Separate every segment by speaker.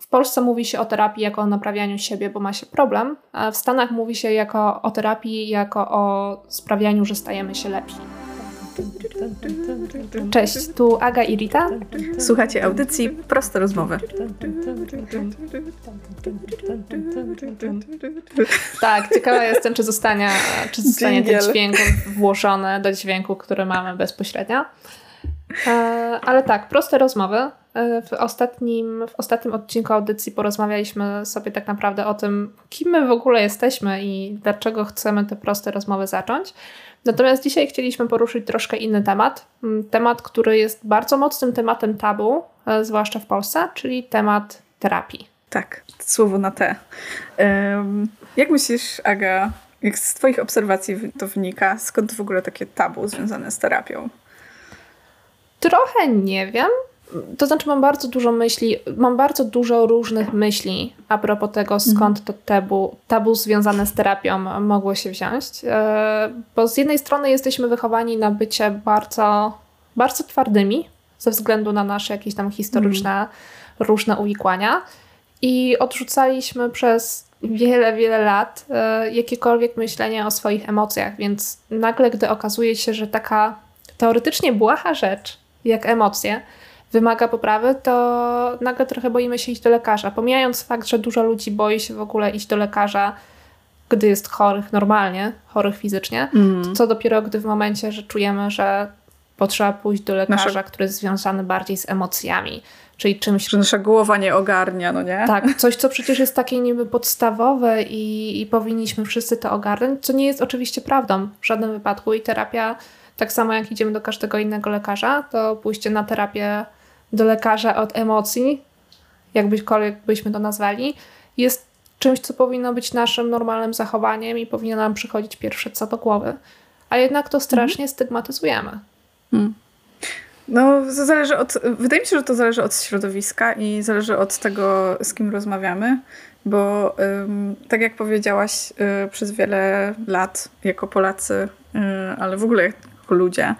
Speaker 1: w Polsce mówi się o terapii jako o naprawianiu siebie, bo ma się problem, a w Stanach mówi się jako o terapii jako o sprawianiu, że stajemy się lepsi. Cześć, tu Aga i Rita.
Speaker 2: Słuchacie audycji Proste Rozmowy.
Speaker 1: Tak, ciekawa jestem, czy zostanie, czy zostanie ten dźwięk włożony do dźwięku, który mamy bezpośrednio. E, ale tak, proste rozmowy. E, w ostatnim, w ostatnim odcinku audycji porozmawialiśmy sobie tak naprawdę o tym, kim my w ogóle jesteśmy i dlaczego chcemy te proste rozmowy zacząć. Natomiast dzisiaj chcieliśmy poruszyć troszkę inny temat. Mm, temat, który jest bardzo mocnym tematem tabu, e, zwłaszcza w Polsce, czyli temat terapii.
Speaker 2: Tak, słowo na te. Jak myślisz, Aga, jak z Twoich obserwacji to wynika, skąd w ogóle takie tabu związane z terapią?
Speaker 1: Trochę nie wiem. To znaczy, mam bardzo dużo myśli, mam bardzo dużo różnych myśli a propos tego, mhm. skąd to tabu, tabu związane z terapią mogło się wziąć. E, bo z jednej strony jesteśmy wychowani na bycie bardzo, bardzo twardymi, ze względu na nasze jakieś tam historyczne mm. różne uwikłania, i odrzucaliśmy przez wiele, wiele lat e, jakiekolwiek myślenie o swoich emocjach, więc nagle, gdy okazuje się, że taka teoretycznie błaha rzecz, jak emocje, wymaga poprawy, to nagle trochę boimy się iść do lekarza. Pomijając fakt, że dużo ludzi boi się w ogóle iść do lekarza, gdy jest chorych normalnie, chorych fizycznie, mm. to co dopiero gdy w momencie, że czujemy, że potrzeba pójść do lekarza, który jest związany bardziej z emocjami, czyli czymś...
Speaker 2: Że nasza głowa nie ogarnia, no nie?
Speaker 1: Tak, coś, co przecież jest takie niby podstawowe i, i powinniśmy wszyscy to ogarnąć, co nie jest oczywiście prawdą w żadnym wypadku i terapia, tak samo jak idziemy do każdego innego lekarza, to pójście na terapię do lekarza od emocji, jakbykolwiek byśmy to nazwali, jest czymś, co powinno być naszym normalnym zachowaniem i powinno nam przychodzić pierwsze co do głowy. A jednak to strasznie mhm. stygmatyzujemy. Hmm.
Speaker 2: No, to zależy od. Wydaje mi się, że to zależy od środowiska i zależy od tego, z kim rozmawiamy, bo ym, tak jak powiedziałaś, y, przez wiele lat jako Polacy, y, ale w ogóle ludzie,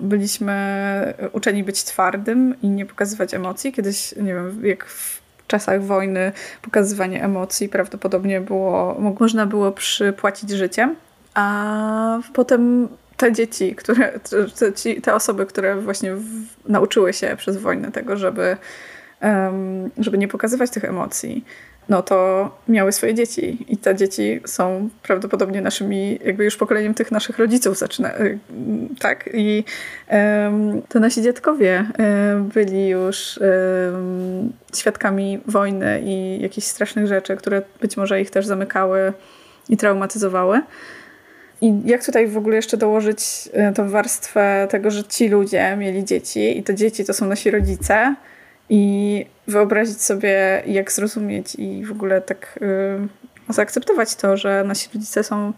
Speaker 2: byliśmy uczeni być twardym i nie pokazywać emocji. Kiedyś, nie wiem, jak w czasach wojny pokazywanie emocji prawdopodobnie było, można było przypłacić życiem, a potem te dzieci, które, te, te osoby, które właśnie w, nauczyły się przez wojnę tego, żeby, um, żeby nie pokazywać tych emocji, no to miały swoje dzieci i te dzieci są prawdopodobnie naszymi, jakby już pokoleniem tych naszych rodziców zaczyna, y, tak? I um, to nasi dziadkowie um, byli już um, świadkami wojny i jakichś strasznych rzeczy, które być może ich też zamykały i traumatyzowały. I jak tutaj w ogóle jeszcze dołożyć y, tą warstwę tego, że ci ludzie mieli dzieci i te dzieci to są nasi rodzice, i wyobrazić sobie, jak zrozumieć i w ogóle tak yy, zaakceptować to, że nasi rodzice są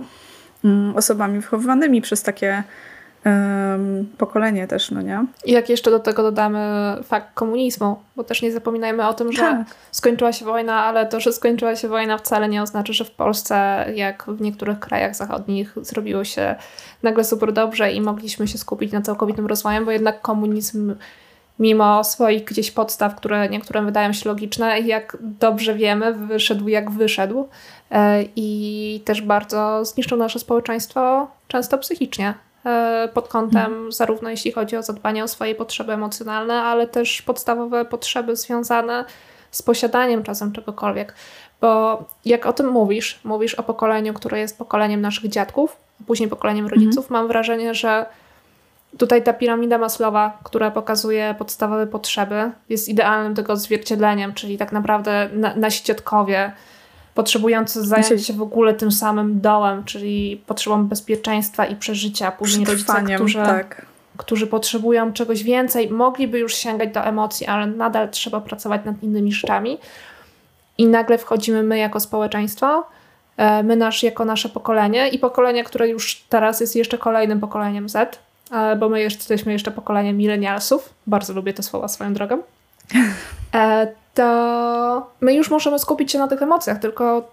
Speaker 2: yy, osobami wychowywanymi przez takie pokolenie też, no nie?
Speaker 1: I jak jeszcze do tego dodamy fakt komunizmu, bo też nie zapominajmy o tym, że tak. skończyła się wojna, ale to, że skończyła się wojna wcale nie oznacza, że w Polsce, jak w niektórych krajach zachodnich, zrobiło się nagle super dobrze i mogliśmy się skupić na całkowitym rozwojem, bo jednak komunizm mimo swoich gdzieś podstaw, które niektórym wydają się logiczne, jak dobrze wiemy, wyszedł jak wyszedł e, i też bardzo zniszczył nasze społeczeństwo, często psychicznie. E, pod kątem hmm. zarówno jeśli chodzi o zadbanie o swoje potrzeby emocjonalne, ale też podstawowe potrzeby związane z posiadaniem czasem czegokolwiek. Bo jak o tym mówisz, mówisz o pokoleniu, które jest pokoleniem naszych dziadków, a później pokoleniem rodziców, hmm. mam wrażenie, że Tutaj ta piramida Maslowa, która pokazuje podstawowe potrzeby, jest idealnym tego odzwierciedleniem, czyli tak naprawdę na, nasi dziadkowie potrzebujący zająć się w ogóle tym samym dołem, czyli potrzebą bezpieczeństwa i przeżycia, później rodzice, którzy, tak. którzy potrzebują czegoś więcej, mogliby już sięgać do emocji, ale nadal trzeba pracować nad innymi rzeczami. I nagle wchodzimy my jako społeczeństwo, e, my nasz, jako nasze pokolenie i pokolenie, które już teraz jest jeszcze kolejnym pokoleniem Z, bo my jesteśmy jeszcze pokoleniem milenialsów, bardzo lubię te słowa swoją drogą, e, to my już możemy skupić się na tych emocjach, tylko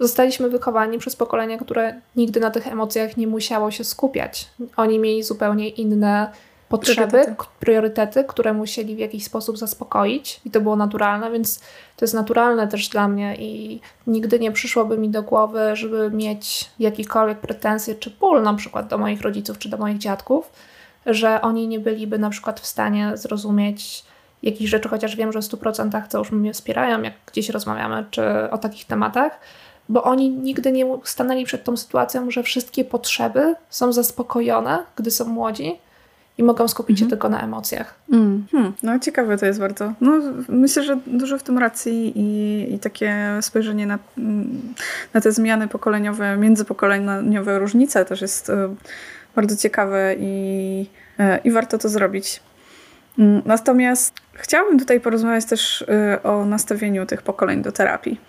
Speaker 1: zostaliśmy wychowani przez pokolenie, które nigdy na tych emocjach nie musiało się skupiać. Oni mieli zupełnie inne potrzeby, priorytety. priorytety, które musieli w jakiś sposób zaspokoić i to było naturalne, więc to jest naturalne też dla mnie i nigdy nie przyszłoby mi do głowy, żeby mieć jakiekolwiek pretensje czy ból na przykład do moich rodziców czy do moich dziadków, że oni nie byliby na przykład w stanie zrozumieć jakichś rzeczy, chociaż wiem, że w 100% to już mnie wspierają, jak gdzieś rozmawiamy czy o takich tematach, bo oni nigdy nie stanęli przed tą sytuacją, że wszystkie potrzeby są zaspokojone, gdy są młodzi i mogą skupić się mhm. tylko na emocjach.
Speaker 2: Mm. Hmm. No ciekawe to jest bardzo. No, myślę, że dużo w tym racji i, i takie spojrzenie na, na te zmiany pokoleniowe, międzypokoleniowe różnice też jest e, bardzo ciekawe i, e, i warto to zrobić. Mm, natomiast chciałabym tutaj porozmawiać też e, o nastawieniu tych pokoleń do terapii.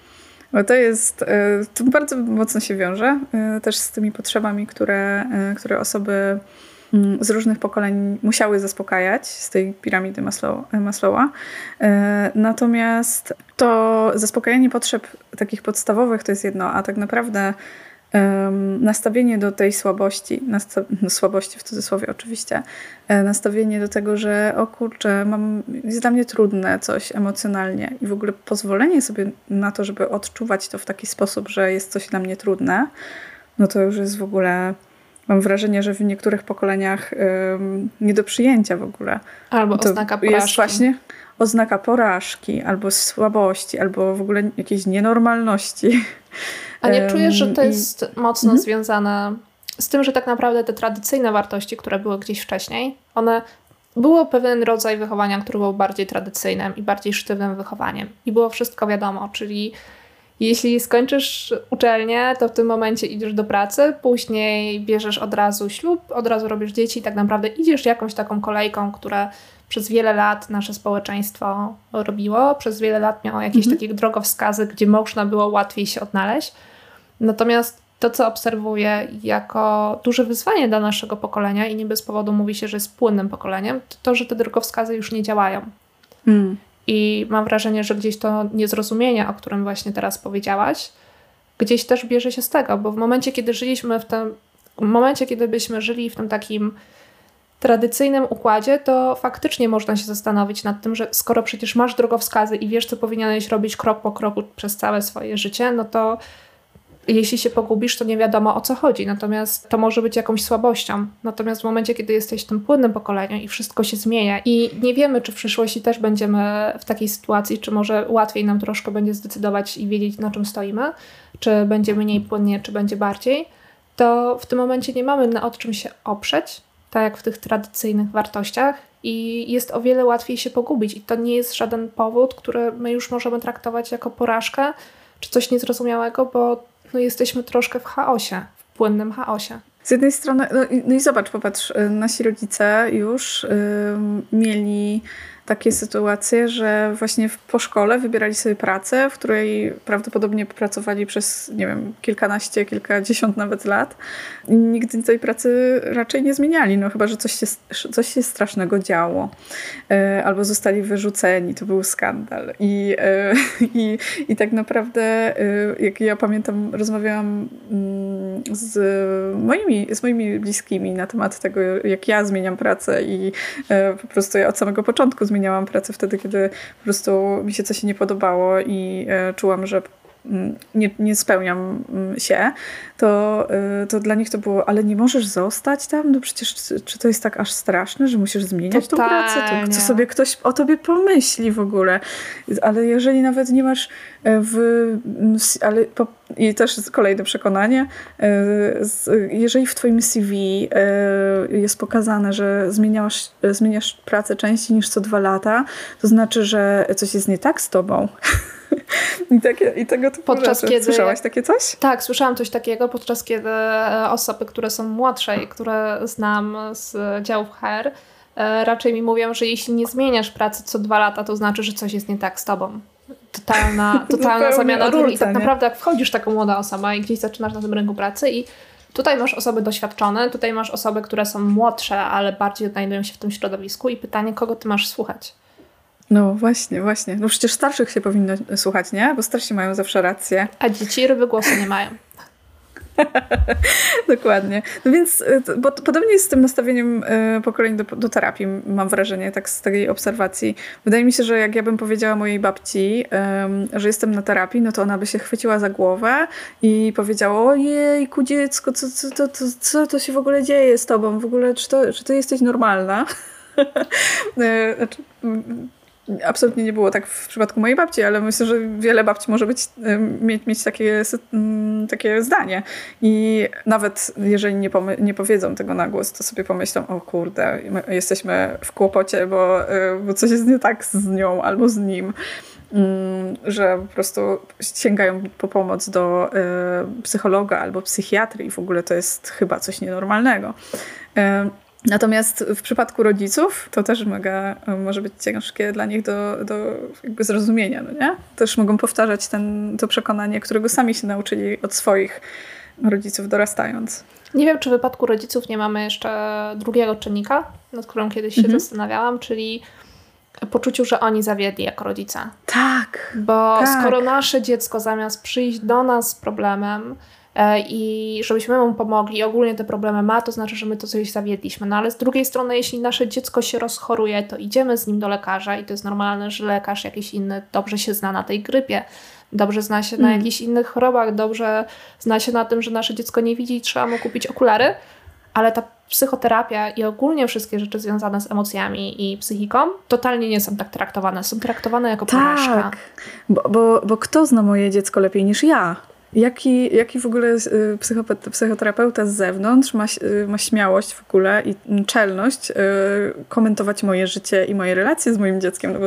Speaker 2: Bo to jest, to bardzo mocno się wiąże też z tymi potrzebami, które, które osoby z różnych pokoleń musiały zaspokajać z tej piramidy Maslow, Maslowa. E, natomiast to zaspokajanie potrzeb takich podstawowych to jest jedno, a tak naprawdę nastawienie do tej słabości, no, słabości w cudzysłowie oczywiście, e, nastawienie do tego, że o kurczę, mam, jest dla mnie trudne coś emocjonalnie i w ogóle pozwolenie sobie na to, żeby odczuwać to w taki sposób, że jest coś dla mnie trudne, no to już jest w ogóle Mam wrażenie, że w niektórych pokoleniach ym, nie do przyjęcia w ogóle.
Speaker 1: Albo to oznaka porażki.
Speaker 2: Jest właśnie oznaka porażki, albo słabości, albo w ogóle jakiejś nienormalności.
Speaker 1: A nie czujesz, że to jest mocno mhm. związane z tym, że tak naprawdę te tradycyjne wartości, które były gdzieś wcześniej, one było pewien rodzaj wychowania, który był bardziej tradycyjnym i bardziej sztywnym wychowaniem. I było wszystko wiadomo, czyli jeśli skończysz uczelnię, to w tym momencie idziesz do pracy, później bierzesz od razu ślub, od razu robisz dzieci i tak naprawdę idziesz jakąś taką kolejką, która przez wiele lat nasze społeczeństwo robiło, przez wiele lat miało jakieś mhm. takie drogowskazy, gdzie można było łatwiej się odnaleźć. Natomiast to, co obserwuję jako duże wyzwanie dla naszego pokolenia i nie bez powodu mówi się, że jest płynnym pokoleniem, to to, że te drogowskazy już nie działają. Mm. I mam wrażenie, że gdzieś to niezrozumienie, o którym właśnie teraz powiedziałaś, gdzieś też bierze się z tego, bo w momencie, kiedy żyliśmy w tym, w momencie, kiedy byśmy żyli w tym takim tradycyjnym układzie, to faktycznie można się zastanowić nad tym, że skoro przecież masz drogowskazy i wiesz, co powinieneś robić krok po kroku przez całe swoje życie, no to jeśli się pogubisz, to nie wiadomo o co chodzi. Natomiast to może być jakąś słabością. Natomiast w momencie, kiedy jesteś w tym płynnym pokoleniu i wszystko się zmienia i nie wiemy, czy w przyszłości też będziemy w takiej sytuacji, czy może łatwiej nam troszkę będzie zdecydować i wiedzieć, na czym stoimy, czy będzie mniej płynnie, czy będzie bardziej, to w tym momencie nie mamy na o czym się oprzeć, tak jak w tych tradycyjnych wartościach. I jest o wiele łatwiej się pogubić. I to nie jest żaden powód, który my już możemy traktować jako porażkę, czy coś niezrozumiałego, bo no jesteśmy troszkę w chaosie, w płynnym chaosie.
Speaker 2: Z jednej strony, no i, no i zobacz, popatrz, y, nasi rodzice już yy, mieli takie sytuacje, że właśnie po szkole wybierali sobie pracę, w której prawdopodobnie pracowali przez, nie wiem, kilkanaście, kilkadziesiąt nawet lat i nigdy tej pracy raczej nie zmieniali, no chyba, że coś się, coś się strasznego działo. E, albo zostali wyrzuceni, to był skandal. I, e, i, i tak naprawdę, e, jak ja pamiętam, rozmawiałam mm, z moimi, z moimi bliskimi na temat tego, jak ja zmieniam pracę i po prostu ja od samego początku zmieniałam pracę wtedy, kiedy po prostu mi się coś nie podobało i e, czułam, że nie, nie spełniam mm, się, to, e, to dla nich to było, ale nie możesz zostać tam? No przecież czy to jest tak aż straszne, że musisz zmieniać Totalnie. tą pracę? To co sobie ktoś o tobie pomyśli w ogóle? Ale jeżeli nawet nie masz e, w... Ale po, I też kolejne przekonanie, jeżeli w twoim CV jest pokazane, że zmieniasz, zmieniasz pracę częściej niż co dwa lata, to znaczy, że coś jest nie tak z tobą. I, takie, I tego typu podczas rzeczy. Kiedy, Słyszałaś takie coś?
Speaker 1: Tak, słyszałam coś takiego, podczas kiedy e, osoby, które są młodsze i które znam z działów HR, e, raczej mi mówią, że jeśli nie zmieniasz pracy co dwa lata, to znaczy, że coś jest nie tak z tobą. Totalna, totalna zamiana ról. I tak naprawdę jak wchodzisz taką młoda osoba i gdzieś zaczynasz na tym rynku pracy i Tutaj masz osoby doświadczone, tutaj masz osoby, które są młodsze, ale bardziej odnajdują się w tym środowisku i pytanie, kogo ty masz słuchać?
Speaker 2: No właśnie, właśnie. No przecież starszych się powinno słuchać, nie? Bo starsi mają zawsze rację.
Speaker 1: A dzieci ryby głosu nie mają.
Speaker 2: Dokładnie. No więc y, bo, podobnie jest z tym nastawieniem y, pokoleń do, do terapii, mam wrażenie, tak z takiej obserwacji. Wydaje mi się, że jak ja bym powiedziała mojej babci, że jestem na terapii, no to ona by się chwyciła za głowę i powiedziała, ojejku dziecko, co, co, co, co, co to się w ogóle dzieje z tobą? W ogóle, czy, to, czy ty jesteś normalna? Y, znaczy, Absolutnie nie było tak w przypadku mojej babci, ale myślę, że wiele babci może być, mieć, mieć takie, takie zdanie. I nawet jeżeli nie, nie powiedzą tego na głos, to sobie pomyślą, o kurde, jesteśmy w kłopocie, bo, bo coś jest nie tak z nią albo z nim że po prostu sięgają po pomoc do psychologa albo psychiatry i w ogóle to jest chyba coś nienormalnego. Natomiast w przypadku rodziców to też mega może być ciężkie dla nich do, do jakby zrozumienia, no nie? Też mogą powtarzać ten, to przekonanie, którego sami się nauczyli od swoich rodziców dorastając.
Speaker 1: Nie wiem, czy w wypadku rodziców nie mamy jeszcze drugiego czynnika, nad którym kiedyś się mhm. zastanawiałam, czyli poczuciu, że oni zawiedli jako rodzice.
Speaker 2: Tak.
Speaker 1: Bo
Speaker 2: tak.
Speaker 1: skoro nasze dziecko zamiast przyjść do nas z problemem, E, i żebyśmy mu pomogli ogólnie te problemy ma, to znaczy, że my to coś zawiedliśmy. No ale z drugiej strony, jeśli nasze dziecko się rozchoruje, to idziemy z nim do lekarza i to jest normalne, że lekarz jakiś inny dobrze się zna na tej grypie, dobrze zna się mm. na jakichś innych chorobach, dobrze zna się na tym, że nasze dziecko nie widzi i trzeba mu kupić okulary, ale ta psychoterapia i ogólnie wszystkie rzeczy związane z emocjami i psychiką totalnie nie są tak traktowane. Są traktowane jako tak, porażka.
Speaker 2: Bo, bo, bo kto zna moje dziecko lepiej niż ja? Jaki, jaki w ogóle y, psychoterapeuta z zewnątrz ma, y, ma śmiałość w ogóle i czelność y, komentować moje życie i moje relacje z moim dzieckiem? No bo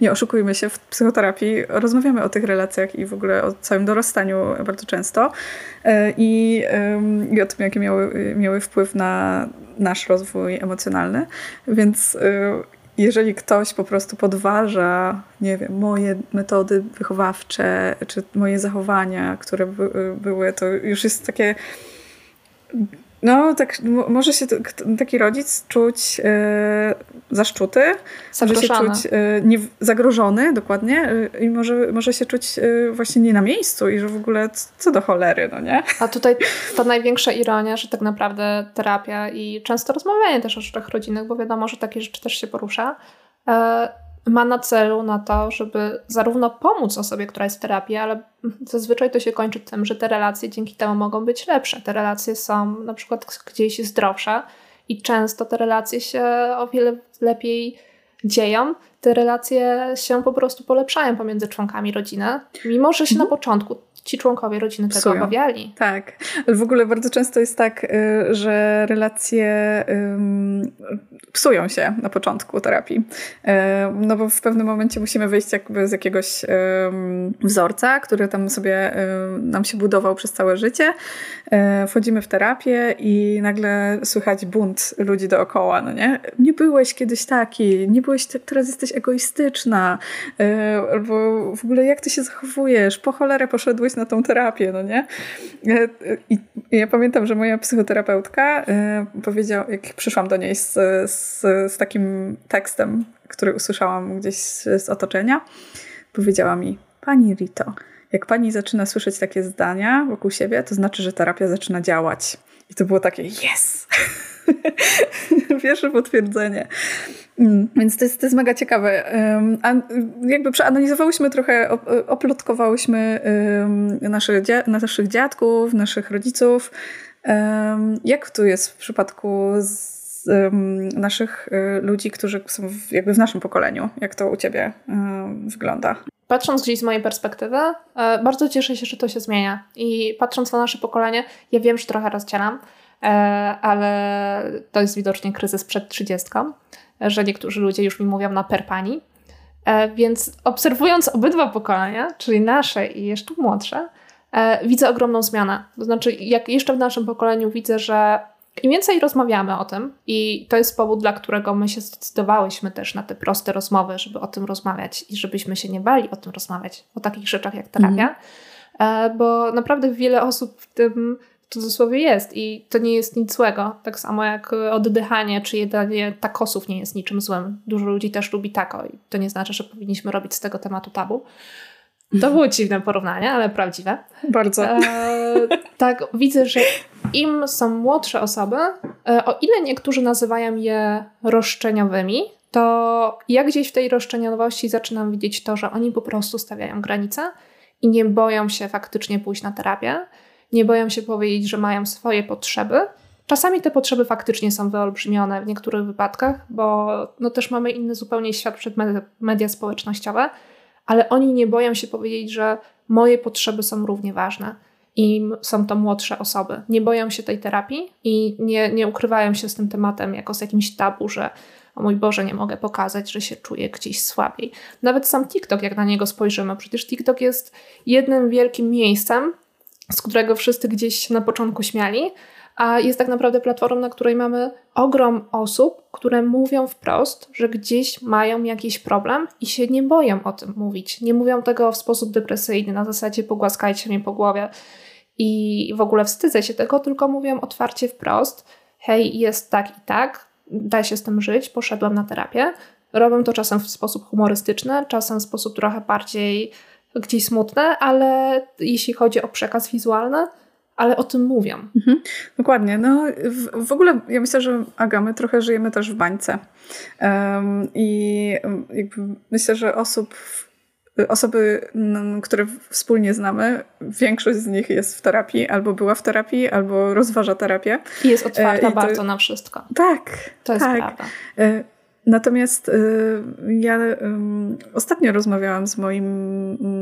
Speaker 2: nie oszukujmy się, w psychoterapii rozmawiamy o tych relacjach i w ogóle o całym dorastaniu bardzo często i, i o tym, jakie miały, miały wpływ na nasz rozwój emocjonalny. Więc jeżeli ktoś po prostu podważa, nie wiem, moje metody wychowawcze, czy moje zachowania, które by, były, to już jest takie no, tak, może się taki rodzic czuć e, zaszczuty, może się czuć e, nie, zagrożony, dokładnie, e, i może, może się czuć właśnie nie na miejscu i że w ogóle co do cholery, no nie?
Speaker 1: A tutaj ta największa ironia, że tak naprawdę terapia i często rozmawianie też o rzeczach rodzinnych, bo wiadomo, że takie rzeczy też się porusza, ma na celu na to, żeby zarówno pomóc osobie, która jest w terapii, ale zazwyczaj to się kończy tym, że te relacje dzięki temu mogą być lepsze. Te relacje są na przykład gdzieś zdrowsze i często te relacje się o wiele lepiej dzieją. Te relacje się po prostu polepszają pomiędzy członkami rodziny, mimo że się mhm. na początku ci członkowie rodziny tego Psują. obawiali.
Speaker 2: Tak, w ogóle bardzo często jest tak, y, że relacje psują się na początku terapii. Y, no bo w pewnym momencie musimy wyjść jakby z jakiegoś wzorca, który tam sobie nam się budował przez całe życie. Y, wchodzimy w terapię i nagle słychać bunt ludzi dookoła, no nie? Nie byłeś kiedyś taki, nie byłeś, teraz jesteś egoistyczna, albo w ogóle jak ty się zachowujesz, po cholerę poszedłeś na tą terapię, no nie? E, I ja pamiętam, że moja psychoterapeutka e, powiedziała, jak przyszłam do niej z, z, z takim tekstem, który usłyszałam gdzieś z otoczenia, powiedziała mi, pani Rito, jak pani zaczyna słyszeć takie zdania wokół siebie, to znaczy, że terapia zaczyna działać. I to było takie yes! Pierwsze potwierdzenie. Mm, więc to jest, to jest mega ciekawe. A jakby przeanalizowałyśmy trochę, oplotkowałyśmy nasze, naszych dziadków, naszych rodziców. Jak tu jest w przypadku naszych y, ludzi, którzy są jakby w naszym pokoleniu? Jak to u ciebie wygląda?
Speaker 1: Patrząc gdzieś z mojej perspektywy, e, bardzo cieszę się, że to się zmienia. I patrząc na nasze pokolenie, ja wiem, że trochę rozdzielam, e, ale to jest widocznie kryzys przed trzydziestką że niektórzy ludzie już mi mówią na perpani. E, więc obserwując obydwa pokolenia, czyli nasze i jeszcze młodsze, widzę ogromną zmianę. To znaczy, jak jeszcze w naszym pokoleniu widzę, że im więcej rozmawiamy o tym, i to jest powód, dla którego my się zdecydowałyśmy też na te proste rozmowy, żeby o tym rozmawiać i żebyśmy się nie bali o tym rozmawiać, o takich rzeczach jak terapia, mm. bo naprawdę wiele osób w tym w cudzysłowie jest i to nie jest nic złego. Tak samo jak oddychanie czy jedzenie takosów nie jest niczym złym. Dużo ludzi też lubi tako i to nie znaczy, że powinniśmy robić z tego tematu tabu. To było dziwne porównanie, ale prawdziwe.
Speaker 2: Bardzo. E,
Speaker 1: tak, widzę, że im są młodsze osoby, e, o ile niektórzy nazywają je roszczeniowymi, to ja gdzieś w tej roszczeniowości zaczynam widzieć to, że oni po prostu stawiają granice i nie boją się faktycznie pójść na terapię, nie boją się powiedzieć, że mają swoje potrzeby. Czasami te potrzeby faktycznie są wyolbrzymione w niektórych wypadkach, bo no też mamy inny zupełnie świat przed media, media społecznościowe, ale oni nie boją się powiedzieć, że moje potrzeby są równie ważne i są to młodsze osoby. Nie boją się tej terapii i nie, nie ukrywają się z tym tematem jako z jakimś tabu, że o mój Boże, nie mogę pokazać, że się czuję gdzieś słabiej. Nawet sam TikTok, jak na niego spojrzymy, przecież TikTok jest jednym wielkim miejscem, z którego wszyscy gdzieś na początku śmiali, a jest tak naprawdę platformą, na której mamy ogrom osób, które mówią wprost, że gdzieś mają jakiś problem i się nie boją o tym mówić. Nie mówią tego w sposób depresyjny, na zasadzie pogłaskajcie mnie po głowie i w ogóle wstydzę się tego, tylko mówią otwarcie wprost: hej, jest tak i tak, da się z tym żyć, poszedłem na terapię. Robią to czasem w sposób humorystyczny, czasem w sposób trochę bardziej gdzieś smutny, ale jeśli chodzi o przekaz wizualny, ale o tym mówią. Mhm,
Speaker 2: dokładnie. No, w, w, ogóle ja myślę, że Aga, my trochę żyjemy też w bańce. Um, I myślę, że osób, osoby, które wspólnie znamy, większość z nich jest w terapii, albo była w terapii, albo rozważa terapię.
Speaker 1: I jest otwarta e, I bardzo na wszystko.
Speaker 2: Tak.
Speaker 1: To jest
Speaker 2: tak.
Speaker 1: prawda.
Speaker 2: Natomiast y, ja y, ostatnio rozmawiałam z moim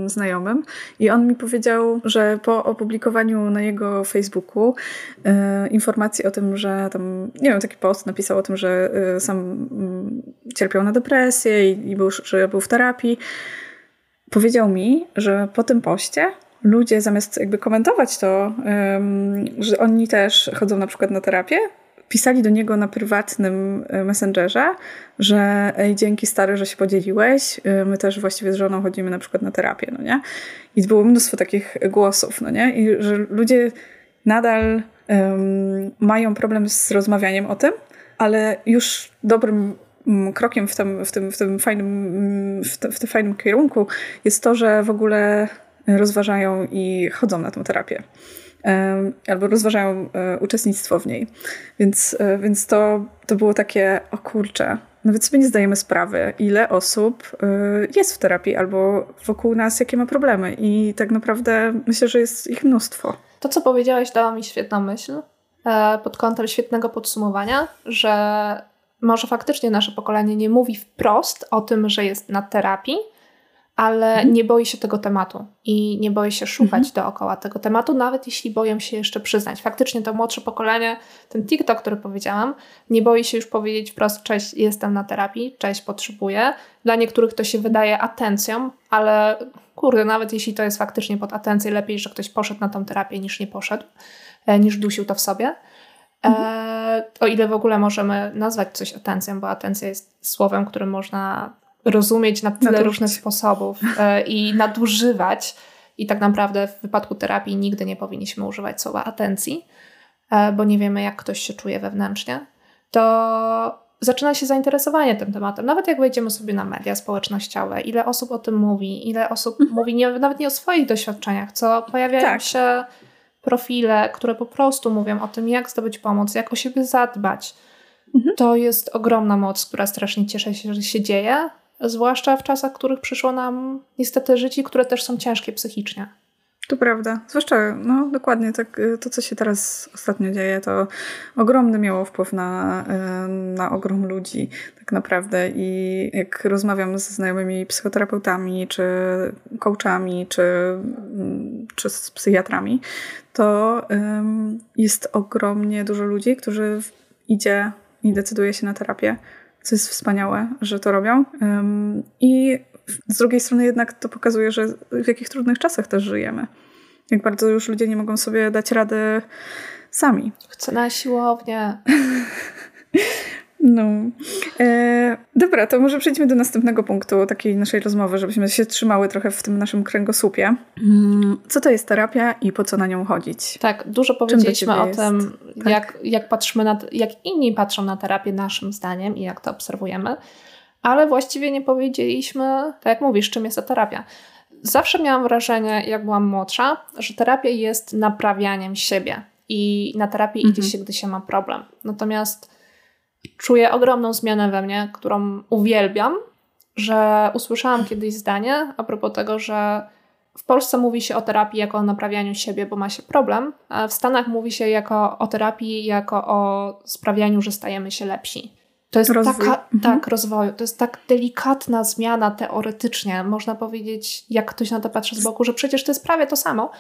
Speaker 2: y, znajomym i on mi powiedział, że po opublikowaniu na jego Facebooku y, informacji o tym, że tam, nie wiem, taki post napisał o tym, że sam mm, cierpiał na depresję i, i był, że był w terapii, powiedział mi, że po tym poście ludzie zamiast jakby komentować to, że oni też chodzą na przykład na terapię, pisali do niego na prywatnym e, messengerze, że ej, dzięki stary, że się podzieliłeś, e, my też właściwie z żoną chodzimy na przykład na terapię, no nie? I było mnóstwo takich głosów, no nie? I że ludzie nadal um, mają problem z rozmawianiem o tym, ale już dobrym mm, krokiem w tym, w tym, w tym, fajnym, mm, w, te, w tym fajnym kierunku jest to, że w ogóle rozważają i chodzą na tę terapię albo rozważają e, uczestnictwo w niej. Więc, e, więc to, to było takie, o kurczę, nawet sobie nie zdajemy sprawy, ile osób e, jest w terapii albo wokół nas, jakie ma problemy. I tak naprawdę myślę, że jest ich mnóstwo.
Speaker 1: To, co powiedziałaś, dała mi świetną myśl pod kątem świetnego podsumowania, że może faktycznie nasze pokolenie nie mówi wprost o tym, że jest na terapii, ale mhm. nie boi się tego tematu i nie boi się szukać mhm. dookoła tego tematu, nawet jeśli boją się jeszcze przyznać. Faktycznie to młodsze pokolenie, ten TikTok, który powiedziałam, nie boi się już powiedzieć wprost: Cześć, jestem na terapii, cześć, potrzebuję. Dla niektórych to się wydaje atencją, ale kurde, nawet jeśli to jest faktycznie pod atencję, lepiej, że ktoś poszedł na tą terapię niż nie poszedł, e, niż dusił to w sobie. E, mhm. E, o ile w ogóle możemy nazwać coś atencją, bo atencja jest słowem, którym można rozumieć na tyle Nadużyć. różnych sposobów e, i nadużywać. I tak naprawdę w wypadku terapii nigdy nie powinniśmy używać słowa atencji, e, bo nie wiemy, jak ktoś się czuje wewnętrznie. To zaczyna się zainteresowanie tym tematem. Nawet jak wejdziemy sobie na media społecznościowe, ile osób o tym mówi, ile osób mhm. mówi nie, nawet nie o swoich doświadczeniach, co pojawiają tak. się profile, które po prostu mówią o tym, jak zdobyć pomoc, jak o siebie zadbać. Mhm. To jest ogromna moc, która strasznie cieszę się, że się dzieje, zwłaszcza w czasach, w których przyszło nam niestety życie, które też są ciężkie psychicznie.
Speaker 2: To prawda. Zwłaszcza, no dokładnie, tak, y, to co się teraz ostatnio dzieje, to ogromny miało wpływ na, y, na ogrom ludzi tak naprawdę i jak rozmawiam z znajomymi psychoterapeutami, czy coachami, czy, mm, czy z psychiatrami, to um, jest ogromnie dużo ludzi, którzy idzie i decyduje się na terapię co jest wspaniałe, że to robią. I z drugiej strony jednak to pokazuje, że w jakich trudnych czasach też żyjemy. Jak bardzo już ludzie nie mogą sobie dać rady sami.
Speaker 1: Chcę na siłownię.
Speaker 2: No. E, dobra, to może przejdźmy do następnego punktu takiej naszej rozmowy, żebyśmy się trzymały trochę w tym naszym kręgosłupie. Mm, co to jest terapia i po co na nią chodzić?
Speaker 1: Tak, dużo powiedzieliśmy o tym, tak? jak, jak patrzymy na, jak inni patrzą na terapię naszym zdaniem i jak to obserwujemy, ale właściwie nie powiedzieliśmy, tak jak mówisz, czym jest ta terapia. zawsze miałam wrażenie, jak byłam młodsza, że terapia jest naprawianiem siebie i na terapię mhm. idzie się, gdy się ma problem. Natomiast czuję ogromną zmianę we mnie, którą uwielbiam, że usłyszałam kiedyś zdanie a propos tego, że w Polsce mówi się o terapii jako o naprawianiu siebie, bo ma się problem, a w Stanach mówi się jako o terapii jako o sprawianiu, że stajemy się lepsi. To jest Rozwój. taka, mhm. tak, rozwoju. To jest tak delikatna zmiana teoretycznie. Można powiedzieć, jak ktoś na to patrzy z boku, że przecież to jest prawie to samo.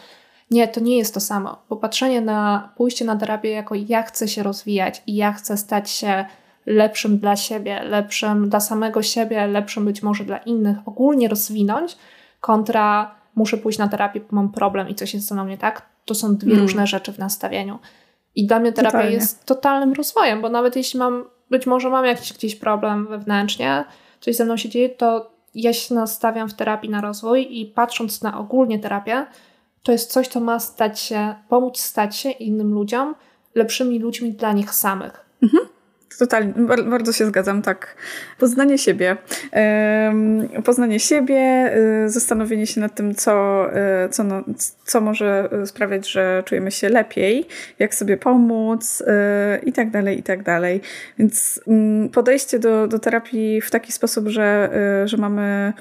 Speaker 1: Nie, to nie jest to samo. Popatrzenie na pójście na terapię jako ja chcę się rozwijać i ja chcę stać się lepszym dla siebie, lepszym dla samego siebie, lepszym być może dla innych, ogólnie rozwinąć, kontra muszę pójść na terapię, bo mam problem i coś jest ze mną nie tak. To są dwie mm. różne rzeczy w nastawieniu. I dla mnie terapia Totalnie. jest totalnym rozwojem, bo nawet jeśli mam, być może mam jakiś gdzieś problem wewnętrznie, coś ze mną się dzieje, to ja się nastawiam w terapii na rozwój i patrząc na ogólnie terapię, to jest coś, co ma stać się, pomóc stać się innym ludziom lepszymi ludźmi dla nich samych. Mhm.
Speaker 2: Totalnie, bardzo się zgadzam, tak. Poznanie siebie. Poznanie siebie, y, zastanowienie się nad tym, co, y, co, no, co może sprawiać, że czujemy się lepiej, jak sobie pomóc y, i tak dalej, i tak dalej. Więc mm, podejście do, do terapii w taki sposób, że, że mamy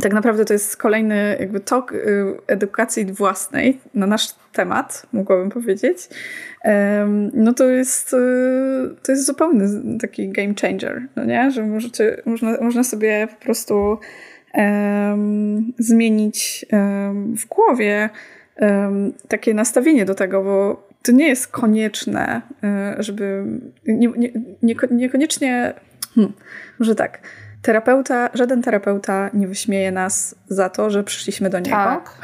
Speaker 2: tak naprawdę to jest kolejny jakby tok edukacji własnej na nasz temat, mogłabym powiedzieć no to jest, y, to jest zupełny taki game changer, no nie? Że możecie, można, można sobie po prostu um, zmienić um, w głowie um, takie nastawienie do tego, bo to nie jest konieczne, y, żeby nie, nie, nie, niekoniecznie, hmm, może tak, terapeuta, żaden terapeuta nie wyśmieje nas za to, że przyszliśmy do niego.
Speaker 1: Tak.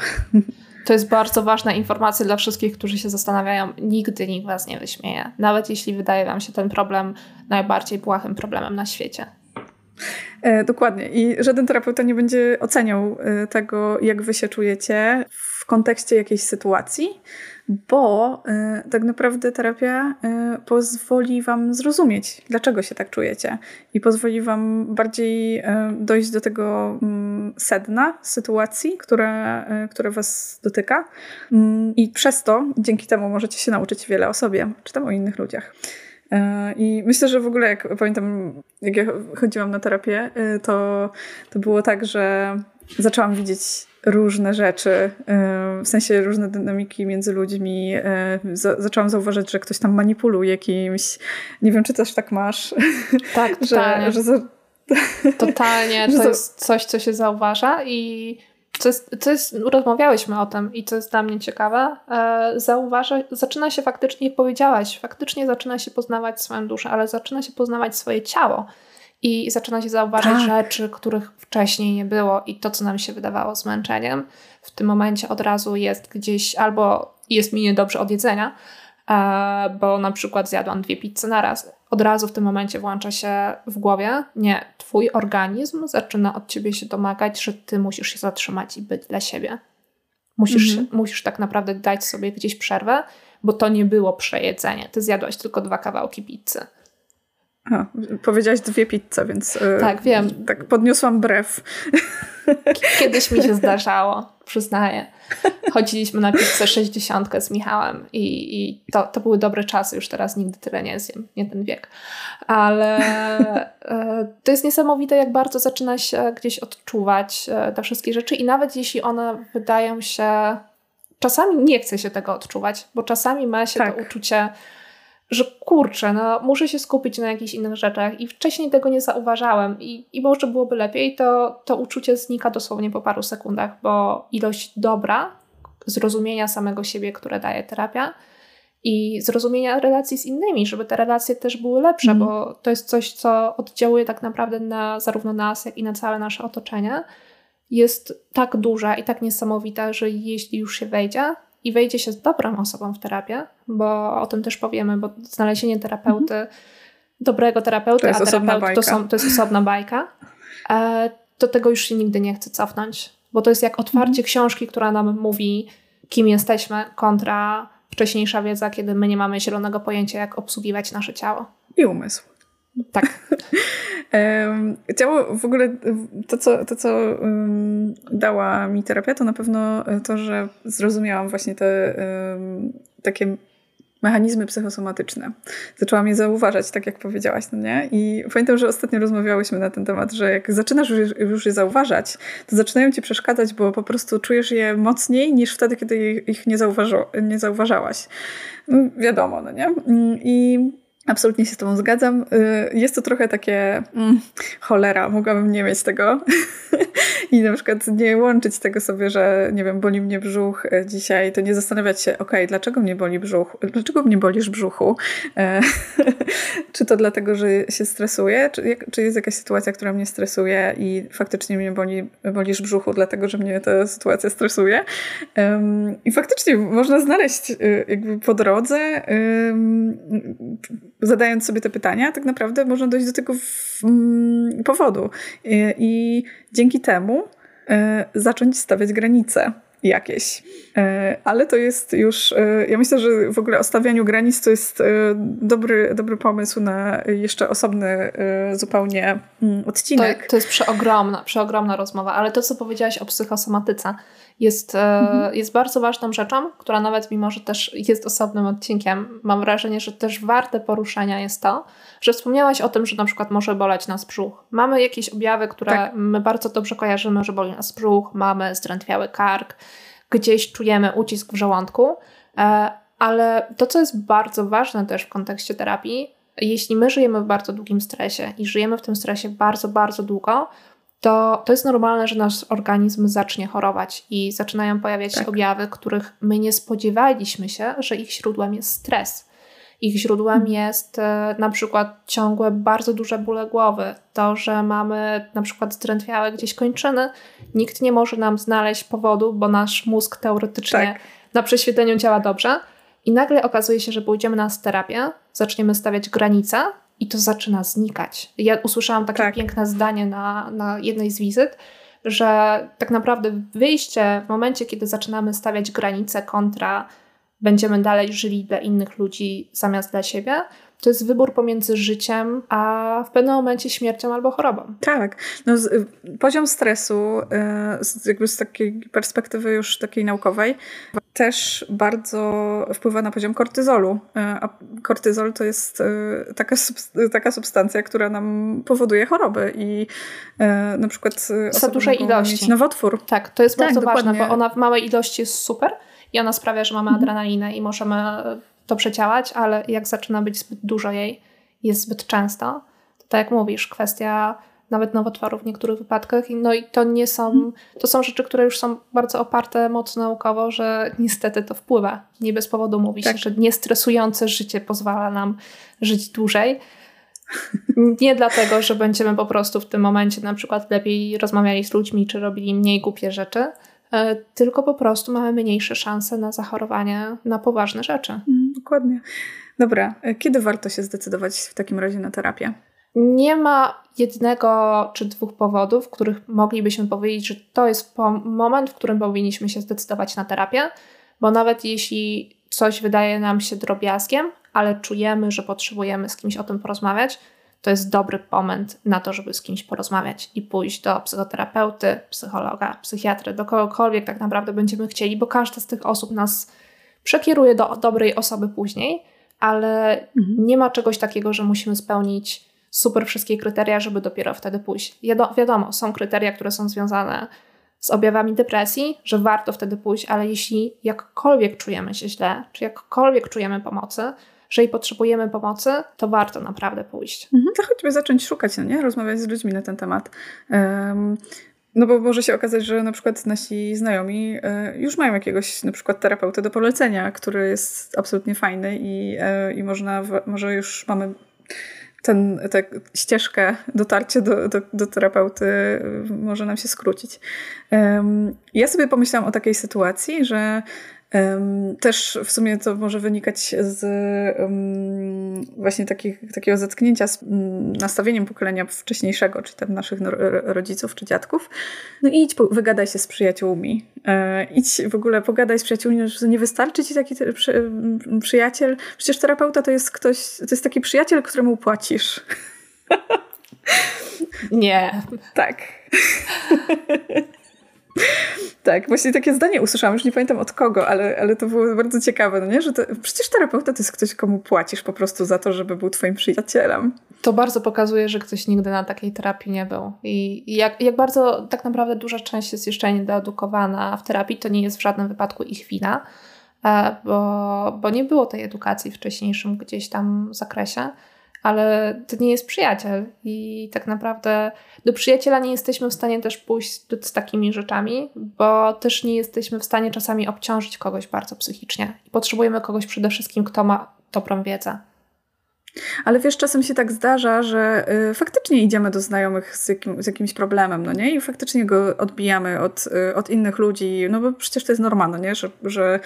Speaker 1: To jest bardzo ważna informacja dla wszystkich, którzy się zastanawiają. Nigdy nikt was nie wyśmieje. Nawet jeśli wydaje wam się ten problem najbardziej błahym problemem na świecie.
Speaker 2: E, dokładnie. I żaden terapeuta nie będzie oceniał e, tego, jak wy się czujecie w kontekście jakiejś sytuacji, bo y, tak naprawdę terapia y, pozwoli Wam zrozumieć, dlaczego się tak czujecie i pozwoli Wam bardziej y, dojść do tego mm, sedna sytuacji, które, które Was dotyka mm, i przez to, dzięki temu możecie się nauczyć wiele o sobie, czy tam o innych ludziach. I myślę, że w ogóle jak pamiętam, jak ja chodziłam na terapię, to, to było tak, że zaczęłam widzieć różne rzeczy, w sensie różne dynamiki między ludźmi. Zaczęłam zauważyć, że ktoś tam manipuluje kimś. Nie wiem, czy też tak masz.
Speaker 1: Tak, totalnie. że, że Totalnie, to jest coś, co się zauważa i co jest, co jest, rozmawiałyśmy o tym i co jest dla mnie ciekawe, e, zauważa, zaczyna się faktycznie, powiedziałaś, faktycznie zaczyna się poznawać swoją duszę, ale zaczyna się poznawać swoje ciało i zaczyna się zauważać tak. rzeczy, których wcześniej nie było i to, co nam się wydawało zmęczeniem, w tym momencie od razu jest gdzieś albo jest mi niedobrze od jedzenia, e, bo na przykład zjadłam dwie pizze na raz. Od razu w tym momencie włącza się w głowie, nie, twój organizm zaczyna od ciebie się domagać, że ty musisz się zatrzymać i być dla siebie. Musisz, mhm. musisz tak naprawdę dać sobie gdzieś przerwę, bo to nie było przejedzenie. Ty zjadłaś tylko dwa kawałki pizzy.
Speaker 2: A, powiedziałaś dwie pizze, więc.
Speaker 1: E, tak, wiem.
Speaker 2: Tak podniosłam brew.
Speaker 1: Kiedyś mi się zdarzało, przyznaję. Chodziliśmy na pizzę 60 z Michałem i, i to, to były dobre czasy, już teraz nigdy tyle nie zjem, nie ten wiek. Ale e, to jest niesamowite, jak bardzo zaczyna się gdzieś odczuwać e, te wszystkie rzeczy i nawet jeśli one wydają się... Czasami nie chce się tego odczuwać, bo czasami ma się tak. to uczucie że kurczę, no muszę się skupić na jakichś innych rzeczach i wcześniej tego nie zauważałem i, i może byłoby lepiej, to, to uczucie znika dosłownie po paru sekundach, bo ilość dobra, zrozumienia samego siebie, które daje terapia i zrozumienia relacji z innymi, żeby te relacje też były lepsze, mm. bo to jest coś, co oddziałuje tak naprawdę na zarówno nas, jak i na całe nasze otoczenie, jest tak duża i tak niesamowita, że jeśli już się wejdzie, i wejdzie się z dobrą osobą w terapię, bo o tym też powiemy, bo znalezienie terapeuty, mhm. dobrego terapeuty, a terapeuty to, są, to jest osobna bajka, e, to tego już się nigdy nie chce cofnąć, bo to jest jak otwarcie mhm. książki, która nam mówi, kim jesteśmy, kontra wcześniejsza wiedza, kiedy my nie mamy zielonego pojęcia, jak obsługiwać nasze ciało.
Speaker 2: I umysł.
Speaker 1: Tak.
Speaker 2: Ciało w ogóle, to co, to, co dała mi terapia, to na pewno to, że zrozumiałam właśnie te takie mechanizmy psychosomatyczne. Zaczęłam je zauważać, tak jak powiedziałaś, no nie? I pamiętam, że ostatnio rozmawiałyśmy na ten temat, że jak zaczynasz już, je zauważać, to zaczynają ci przeszkadzać, bo po prostu czujesz je mocniej niż wtedy, kiedy ich nie, nie zauważałaś. No, wiadomo, no nie? I Absolutnie się z Tobą zgadzam. Y, jest to trochę takie mm, cholera, mogłabym nie mieć tego i na przykład nie łączyć tego sobie, że nie wiem, boli mnie brzuch e, dzisiaj, to nie zastanawiać się, ok, dlaczego mnie boli brzuch, dlaczego mnie bolisz brzuchu? E, czy to dlatego, że się stresuję, czy, czy jest jakaś sytuacja, która mnie stresuje i faktycznie mnie boli, bolisz brzuchu, dlatego, że mnie ta sytuacja stresuje. I faktycznie można znaleźć y, jakby po drodze zadając sobie te pytania, tak naprawdę można dojść do tego mm, powodu. I, dzięki temu y, zacząć stawiać granice jakieś. E, ale to jest już, e, ja myślę, że w ogóle o stawianiu granic to jest dobry, dobry pomysł na jeszcze osobny zupełnie mm, odcinek.
Speaker 1: To, to jest przeogromna, przeogromna rozmowa, ale to, co powiedziałaś o psychosomatyce, jest, mhm. jest bardzo ważną rzeczą, która nawet mimo, że też jest osobnym odcinkiem, mam wrażenie, że też warte poruszenia jest to, że wspomniałaś o tym, że na przykład może boleć nas brzuch. Mamy jakieś objawy, które tak. my bardzo dobrze kojarzymy, że boli nas brzuch, mamy zdrętwiały kark, gdzieś czujemy ucisk w żołądku, e, ale to, co jest bardzo ważne też w kontekście terapii, jeśli my żyjemy w bardzo długim stresie i żyjemy w tym stresie bardzo, bardzo długo, to, to jest normalne, że nasz organizm zacznie chorować i zaczynają pojawiać tak. się objawy, których my nie spodziewaliśmy się, że ich źródłem jest stres. Ich źródłem hmm. jest e, na przykład ciągłe, bardzo duże bóle głowy, to, że mamy na przykład zdrętwiałe gdzieś kończyny. Nikt nie może nam znaleźć powodu, bo nasz mózg teoretycznie tak. na prześwietleniu działa dobrze. I nagle okazuje się, że pójdziemy na terapię, zaczniemy stawiać granice, i to zaczyna znikać. Ja usłyszałam takie tak. piękne zdanie na, na jednej z wizyt, że tak naprawdę wyjście w momencie, kiedy zaczynamy stawiać granice kontra będziemy dalej żyli dla innych ludzi zamiast dla siebie, to jest wybór pomiędzy życiem, a w pewnym momencie śmiercią albo chorobą.
Speaker 2: Tak. No, z, poziom stresu, y, z, jakby z takiej perspektywy już takiej naukowej, też bardzo wpływa na poziom kortyzolu. Y, a kortyzol to jest y, taka, taka substancja, która nam powoduje choroby i na przykład
Speaker 1: za dużej ilości.
Speaker 2: nowotwór.
Speaker 1: Tak, to jest tak, bardzo dokładnie. ważne, bo ona w małej ilości jest super i ona sprawia, że mamy mhm. adrenalinę i możemy to przeciałać, ale jak zaczyna być zbyt dużo jej, jest zbyt często, to tak jak mówisz, kwestia nawet nowotworów w niektórych wypadkach. No i to nie są, to są rzeczy, które już są bardzo oparte mocno naukowo, że niestety to wpływa. Nie bez powodu mówi tak. się, że niestresujące życie pozwala nam żyć dłużej. Nie dlatego, że będziemy po prostu w tym momencie na przykład lepiej rozmawiali z ludźmi, czy robili mniej głupie rzeczy, E, tylko po prostu mamy mniejsze szanse na zachorowanie na poważne rzeczy.
Speaker 2: Dokładnie. Dobra, e, kiedy warto się zdecydować w takim razie na terapię?
Speaker 1: Nie ma jednego czy dwóch powodów, których moglibyśmy powiedzieć, że to jest moment, w którym powinniśmy się zdecydować na terapię, bo nawet jeśli coś wydaje nam się drobiazgiem, ale czujemy, że potrzebujemy z kimś o tym porozmawiać, to jest dobry moment na to, żeby z kimś porozmawiać i pójść do psychoterapeuty, psychologa, psychiatry, do kogokolwiek tak naprawdę będziemy chcieli, bo każda z tych osób nas przekieruje do dobrej osoby później, ale mhm. nie ma czegoś takiego, że musimy spełnić super wszystkie kryteria, żeby dopiero wtedy pójść. Wi wiadomo, są kryteria, które są związane z objawami depresji, że warto wtedy pójść, ale jeśli jakkolwiek czujemy się źle, czy jakkolwiek czujemy pomocy, jeżeli potrzebujemy pomocy, to warto naprawdę pójść.
Speaker 2: Mhm, to choćby zacząć szukać, no nie? Rozmawiać z ludźmi na ten temat. Um, no bo może się okazać, że na przykład nasi znajomi e, już mają jakiegoś na przykład terapeutę do polecenia, który jest absolutnie fajny i, e, i można, może już mamy ten, tę ścieżkę dotarcie do, do, do, terapeuty może nam się skrócić. Ja sobie pomyślałam o takiej sytuacji, że też w sumie to może wynikać z właśnie takich, takiego zetknięcia z nastawieniem pokolenia wcześniejszego, czy tam naszych rodziców, czy dziadków. No idź, wygadaj się z przyjaciółmi. E, idź w ogóle, pogadaj z przyjaciółmi, że nie wystarczy ci taki przyjaciel. Przecież terapeuta to jest ktoś, to jest taki przyjaciel, któremu płacisz.
Speaker 1: Nie.
Speaker 2: Tak. Tak, właśnie takie zdanie usłyszałam, już nie pamiętam od kogo, ale, ale to było bardzo ciekawe, no nie? że to, przecież terapeuta to jest ktoś, komu płacisz po prostu za to, żeby był twoim przyjacielem.
Speaker 1: To bardzo pokazuje, że ktoś nigdy na takiej terapii nie był. I jak, jak bardzo tak naprawdę duża część jest jeszcze niedoedukowana w terapii, to nie jest w żadnym wypadku ich wina, e, bo, bo nie było tej edukacji w wcześniejszym gdzieś tam zakresie ale to nie jest przyjaciel i tak naprawdę do przyjaciela nie jesteśmy w stanie też pójść z takimi rzeczami, bo też nie jesteśmy w stanie czasami obciążyć kogoś bardzo psychicznie. Potrzebujemy kogoś przede wszystkim, kto ma dobrą wiedzę.
Speaker 2: Ale wiesz, czasem się tak zdarza, że y, faktycznie idziemy do znajomych z, jakim, z jakimś problemem, no nie? I faktycznie go odbijamy od, y, od innych ludzi, no bo przecież to jest normalne, nie? Że, że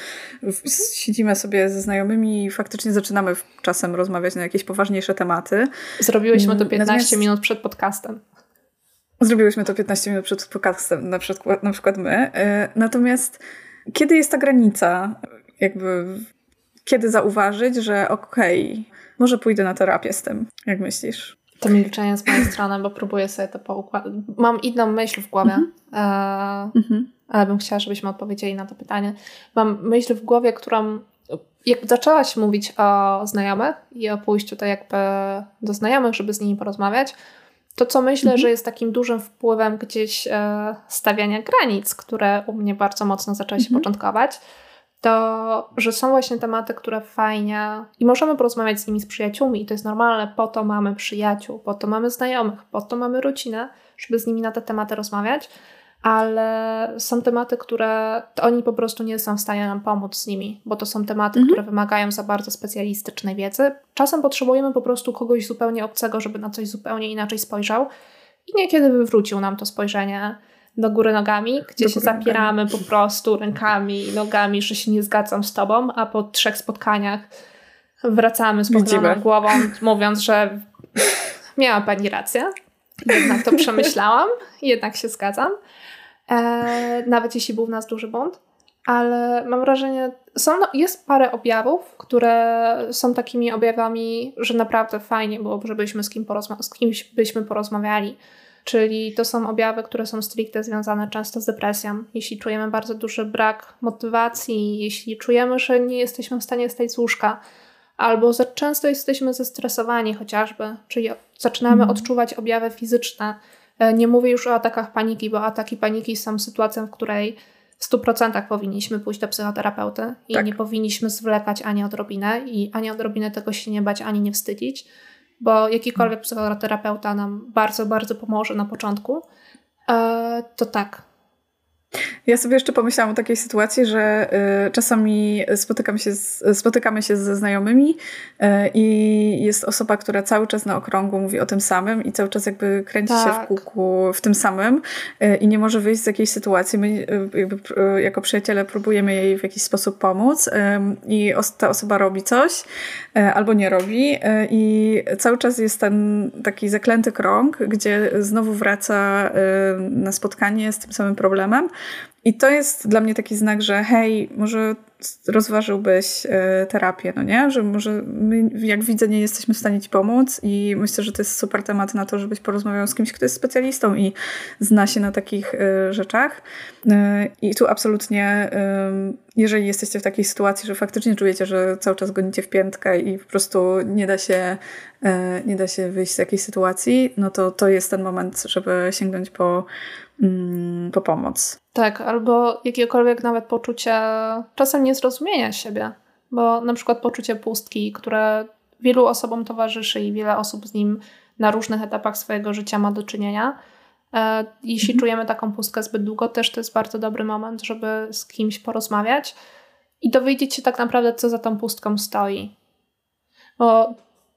Speaker 2: siedzimy sobie ze znajomymi i faktycznie zaczynamy czasem rozmawiać na jakieś poważniejsze tematy.
Speaker 1: Zrobiłyśmy to 15 Natomiast... minut przed podcastem.
Speaker 2: Zrobiłyśmy to 15 minut przed podcastem, na przykład, na przykład my. Y, natomiast kiedy jest ta granica? Jakby kiedy zauważyć, że okej, może pójdę na terapię z tym. Jak myślisz?
Speaker 1: To milczenie z mojej strony, bo próbuję sobie to poukładać. Mam inną myśl w głowie, mm -hmm. ale bym chciała, żebyśmy odpowiedzieli na to pytanie. Mam myśl w głowie, którą jak zaczęłaś mówić o znajomych i o pójściu to jakby do znajomych, żeby z nimi porozmawiać, to co myślę, mm -hmm. że jest takim dużym wpływem gdzieś e, stawiania granic, które u mnie bardzo mocno zaczęły się mm -hmm. początkować, to że są właśnie tematy, które fajnie i możemy porozmawiać z nimi z przyjaciółmi i to jest normalne, po to mamy przyjaciół, po to mamy znajomych, po to mamy rodzinę, żeby z nimi na te tematy rozmawiać, ale są tematy, które oni po prostu nie są w stanie nam pomóc z nimi, bo to są tematy, mhm. które wymagają za bardzo specjalistycznej wiedzy. Czasem potrzebujemy po prostu kogoś zupełnie obcego, żeby na coś zupełnie inaczej spojrzał i niekiedy wywrócił nam to spojrzenie do góry nogami, gdzie do się zapieramy nogami. po prostu rękami i nogami, że się nie zgadzam z tobą, a po trzech spotkaniach wracamy z pochyloną głową, mówiąc, że miała pani rację. Jednak to przemyślałam, jednak się zgadzam. E, nawet jeśli był w nas duży błąd. Ale mam wrażenie, są, no, jest parę objawów, które są takimi objawami, że naprawdę fajnie byłoby, żebyśmy z, kim porozma- z kimś byśmy porozmawiali Czyli to są objawy, które są stricte związane często z depresją. Jeśli czujemy bardzo duży brak motywacji, jeśli czujemy, że nie jesteśmy w stanie stać z łóżka, albo za często jesteśmy zestresowani chociażby, czyli zaczynamy mm. odczuwać objawy fizyczne. E, nie mówię już o atakach paniki, bo ataki paniki są sytuacją, w której w 100% powinniśmy pójść do psychoterapeuty i tak. nie powinniśmy zwlekać ani odrobinę i ani odrobinę tego się nie bać, ani nie wstydzić bo jakikolwiek psychoterapeuta nam bardzo, bardzo pomoże na początku, e, to tak,
Speaker 2: ja sobie jeszcze pomyślałam o takiej sytuacji, że y, czasami spotykam się z, spotykamy się ze znajomymi y, i jest osoba, która cały czas na okrągło mówi o tym samym i cały czas jakby kręci tak. się w tak. kółku w tym samym y, i nie może wyjść z jakiejś sytuacji. My jako przyjaciele próbujemy jej w jakiś sposób pomóc i ta osoba robi coś albo nie robi i cały czas jest ten taki zaklęty krąg, gdzie znowu wraca na spotkanie z tym samym problemem i to jest dla mnie taki znak, że hej, może rozważyłbyś e, terapię, no nie? Że może my, jak widzę, nie jesteśmy w stanie ci pomóc i myślę, że to jest super temat na to, żebyś porozmawiał z kimś, kto jest specjalistą i zna się na takich e, rzeczach. E, I tu absolutnie, jeżeli jesteście w takiej sytuacji, że faktycznie czujecie, że cały czas gonicie w piętkę i po prostu nie da się, nie da się wyjść z jakiejś sytuacji, no to to jest ten moment, żeby sięgnąć po po pomoc.
Speaker 1: Tak, albo jakiekolwiek nawet poczucie czasem niezrozumienia siebie, bo na przykład poczucie pustki, które wielu osobom towarzyszy i wiele osób z nim na różnych etapach swojego życia ma do czynienia. E, jeśli mhm. czujemy taką pustkę zbyt długo, też to jest bardzo dobry moment, żeby z kimś porozmawiać i dowiedzieć się tak naprawdę, co za tą pustką stoi. Bo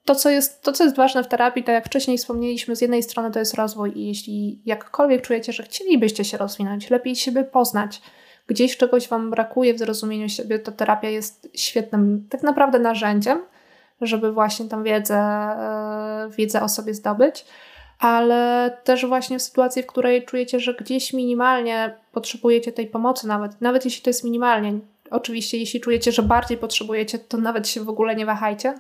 Speaker 1: to co, jest, to, co jest ważne w terapii, tak jak wcześniej wspomnieliśmy, z jednej strony to jest rozwój i jeśli jakkolwiek czujecie, że chcielibyście się rozwinąć, lepiej siebie poznać, gdzieś czegoś Wam brakuje w zrozumieniu siebie, to terapia jest świetnym tak naprawdę narzędziem, żeby właśnie tą wiedzę, e, wiedzę o sobie zdobyć, ale też właśnie w sytuacji, w której czujecie, że gdzieś minimalnie potrzebujecie tej pomocy, nawet, nawet jeśli to jest minimalnie. Oczywiście, jeśli czujecie, że bardziej potrzebujecie, to nawet się w ogóle nie wahajcie,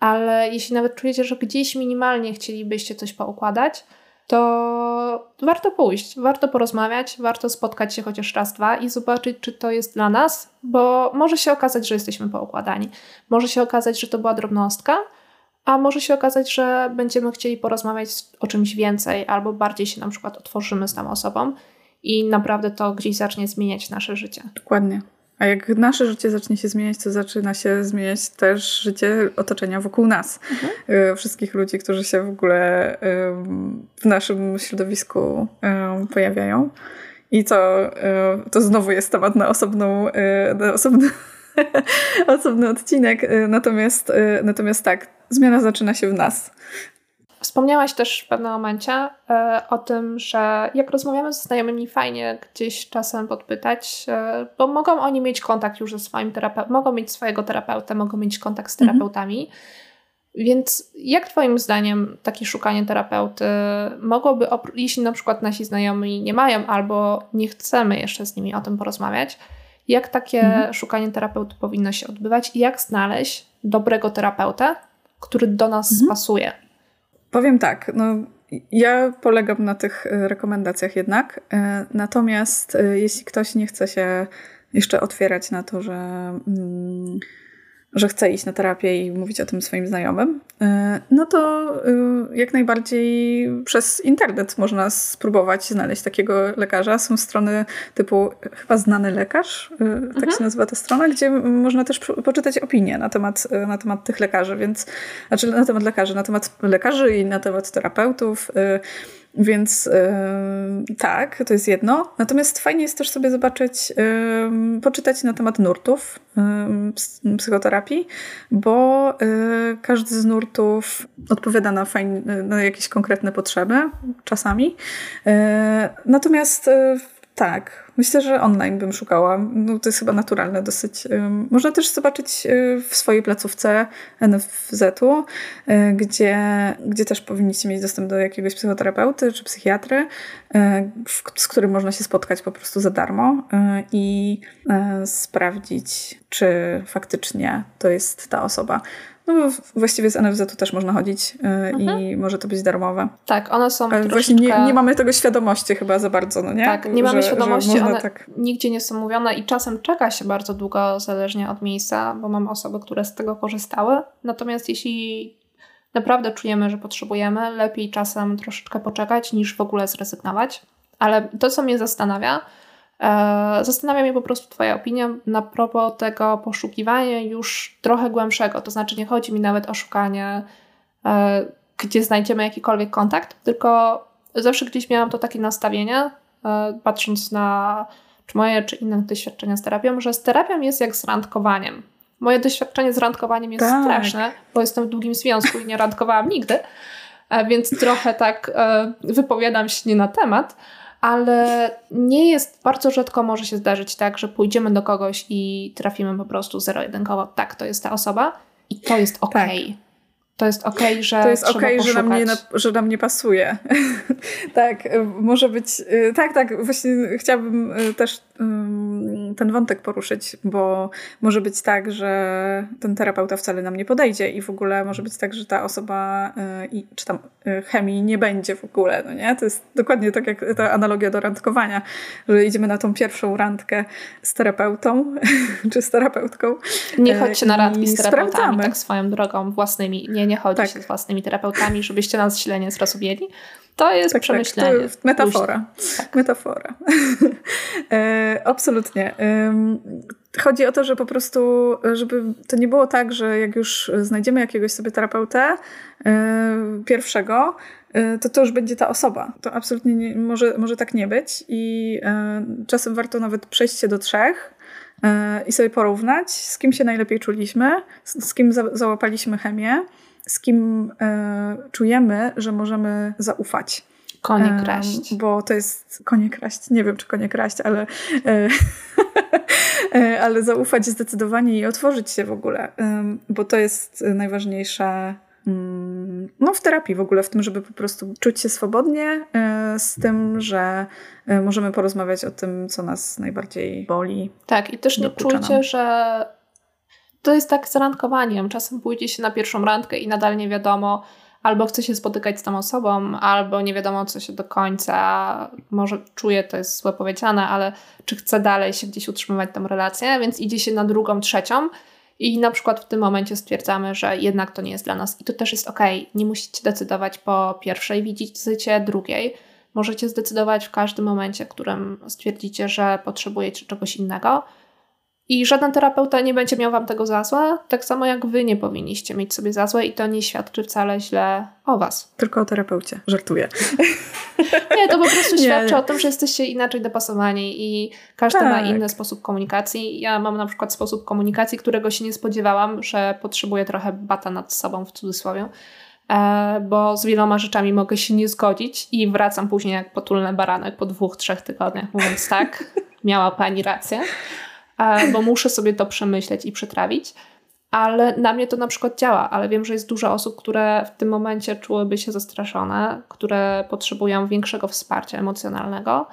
Speaker 1: ale jeśli nawet czujecie, że gdzieś minimalnie chcielibyście coś poukładać, to warto pójść, warto porozmawiać, warto spotkać się chociaż raz, dwa i zobaczyć, czy to jest dla nas, bo może się okazać, że jesteśmy poukładani. Może się okazać, że to była drobnostka, a może się okazać, że będziemy chcieli porozmawiać o czymś więcej, albo bardziej się na przykład otworzymy z tą osobą i naprawdę to gdzieś zacznie zmieniać nasze życie.
Speaker 2: Dokładnie. A jak nasze życie zacznie się zmieniać, to zaczyna się zmieniać też życie otoczenia wokół nas. Mhm. Y, wszystkich ludzi, którzy się w ogóle w naszym środowisku pojawiają. I to, y, to znowu jest temat na osobną, y, na osobny, osobny odcinek. Natomiast, natomiast tak, zmiana zaczyna się w nas.
Speaker 1: Wspomniałaś też w pewnym momencie e, o tym, że jak rozmawiamy ze znajomymi, fajnie gdzieś czasem podpytać, e, bo mogą oni mieć kontakt już ze swoim terapeutą, mogą mieć swojego terapeutę, mogą mieć kontakt z mhm. terapeutami. Mhm. Więc jak Twoim zdaniem takie szukanie terapeuty mogłoby, jeśli na przykład nasi znajomi nie mają albo nie chcemy jeszcze z nimi o tym porozmawiać, jak takie mhm. szukanie terapeuty powinno się odbywać i jak znaleźć dobrego terapeutę, który do nas mhm. pasuje?
Speaker 2: Powiem tak, no ja polegam na tych e, rekomendacjach jednak. E, natomiast e, jeśli ktoś nie chce się jeszcze otwierać na to, że mm, że chce iść na terapię i mówić o tym swoim znajomym, e, no to e, jak najbardziej przez internet można spróbować znaleźć takiego lekarza. Są strony typu chyba znany lekarz, e, tak mhm. się nazywa ta strona, gdzie można też poczytać opinie na temat, na temat tych lekarzy, więc znaczy na temat lekarzy, na temat lekarzy i na temat terapeutów. Więc yy, tak, to jest jedno. Natomiast fajnie jest też sobie zobaczyć, yy, poczytać na temat nurtów yy, psychoterapii, bo y, każdy z nurtów odpowiada na, fajne, na jakieś konkretne potrzeby czasami. Y, natomiast y, tak, myślę, że online bym szukała. No, to jest chyba naturalne dosyć. Można też zobaczyć y, w swojej placówce NFZ-u, y, gdzie, gdzie też powinniście mieć dostęp do jakiegoś psychoterapeuty czy psychiatry, y, z którym można się spotkać po prostu za darmo i sprawdzić, czy faktycznie to jest ta osoba. No właściwie z NFZ-u też można chodzić mhm. i może to być darmowe.
Speaker 1: Tak, one są
Speaker 2: troszeczkę... właśnie nie, nie mamy tego świadomości chyba za bardzo, no nie?
Speaker 1: Tak, nie mamy że, świadomości, że one tak... nigdzie nie są mówione i czasem czeka się bardzo długo zależnie od miejsca, bo mam osoby, które z tego korzystały. Natomiast jeśli naprawdę czujemy, że potrzebujemy, lepiej czasem troszeczkę poczekać niż w ogóle zrezygnować. Ale to, co mnie zastanawia, zastanawia mnie po prostu Twoja opinia na propos tego poszukiwania już trochę głębszego. To znaczy, nie chodzi mi nawet o szukanie, e, gdzie znajdziemy jakikolwiek kontakt, tylko zawsze gdzieś miałam to takie nastawienie, e, patrząc na czy moje, czy inne doświadczenia z terapią, że z terapią jest jak z randkowaniem. Moje doświadczenie z randkowaniem jest tak. straszne, bo jestem w długim związku i nie randkowałam nigdy, więc trochę tak wypowiadam się nie na temat, ale nie jest, bardzo rzadko może się zdarzyć tak, że pójdziemy do kogoś i trafimy po prostu zero-jedynkowo, tak, to jest ta osoba i to jest ok. Tak. To jest ok, że.
Speaker 2: To jest ok, że nam, nie, że nam nie pasuje. tak, y, może być. Y, tak, tak, właśnie chciałabym y, też ten wątek poruszyć, bo może być tak, że ten terapeuta wcale nam nie podejdzie i w ogóle może być tak, że ta osoba czy tam chemii nie będzie w ogóle, no nie? To jest dokładnie tak jak ta analogia do randkowania, że idziemy na tą pierwszą randkę z terapeutą czy z terapeutką.
Speaker 1: Nie chodźcie na randki z terapeutami sprawdzamy. tak swoją drogą własnymi. Nie, nie chodzi tak. z własnymi terapeutami, żebyście nas źle nie zrozumieli. To jest tak, przemyślenie. Tak, to
Speaker 2: metafora. Tak. Metafora. e, absolutnie. E, chodzi o to, że po prostu, żeby to nie było tak, że jak już znajdziemy jakiegoś sobie terapeutę e, pierwszego, e, to to już będzie ta osoba. To absolutnie nie, może, może tak nie być i e, czasem warto nawet przejść się do trzech, e, i sobie porównać, z kim się najlepiej czuliśmy, z, z kim za, załapaliśmy chemię, z kim e, czujemy, że możemy zaufać.
Speaker 1: Konie kraść.
Speaker 2: Bo to jest konie kraść. Nie wiem, czy konie kraść, ale, e, e ale zaufać zdecydowanie i otworzyć się w ogóle, bo to jest najważniejsze mm, no, w terapii w ogóle, w tym, żeby po prostu czuć się swobodnie, z tym, że możemy porozmawiać o tym, co nas najbardziej boli.
Speaker 1: Tak, i też nie czujcie, że to jest tak z randkowaniem. Czasem pójdzie się na pierwszą randkę i nadal nie wiadomo, albo chce się spotykać z tą osobą, albo nie wiadomo, co się do końca, może czuje, to jest złe powiedziane, ale czy chce dalej się gdzieś utrzymywać tą relację, więc idzie się na drugą, trzecią i na przykład w tym momencie stwierdzamy, że jednak to nie jest dla nas i to też jest ok. Nie musicie decydować po pierwszej wizycie, drugiej. Możecie zdecydować w każdym momencie, w którym stwierdzicie, że potrzebujecie czegoś innego. I żaden terapeuta nie będzie miał wam tego za złe, tak samo jak wy nie powinniście mieć sobie za złe i to nie świadczy wcale źle o was.
Speaker 2: Tylko o terapeucie, żartuję.
Speaker 1: Nie, to po prostu nie. świadczy o tym, że jesteście inaczej dopasowani i każdy tak. ma inny sposób komunikacji. Ja mam na przykład sposób komunikacji, którego się nie spodziewałam, że potrzebuję trochę bata nad sobą w cudzysłowie e, bo z wieloma rzeczami mogę się nie zgodzić i wracam później jak potulny baranek po dwóch, trzech tygodniach, mówiąc tak, miała pani rację bo muszę sobie to przemyśleć i przetrawić. Ale na mnie to na przykład działa, ale wiem, że jest dużo osób, które w tym momencie czułyby się zastraszone, które potrzebują większego wsparcia emocjonalnego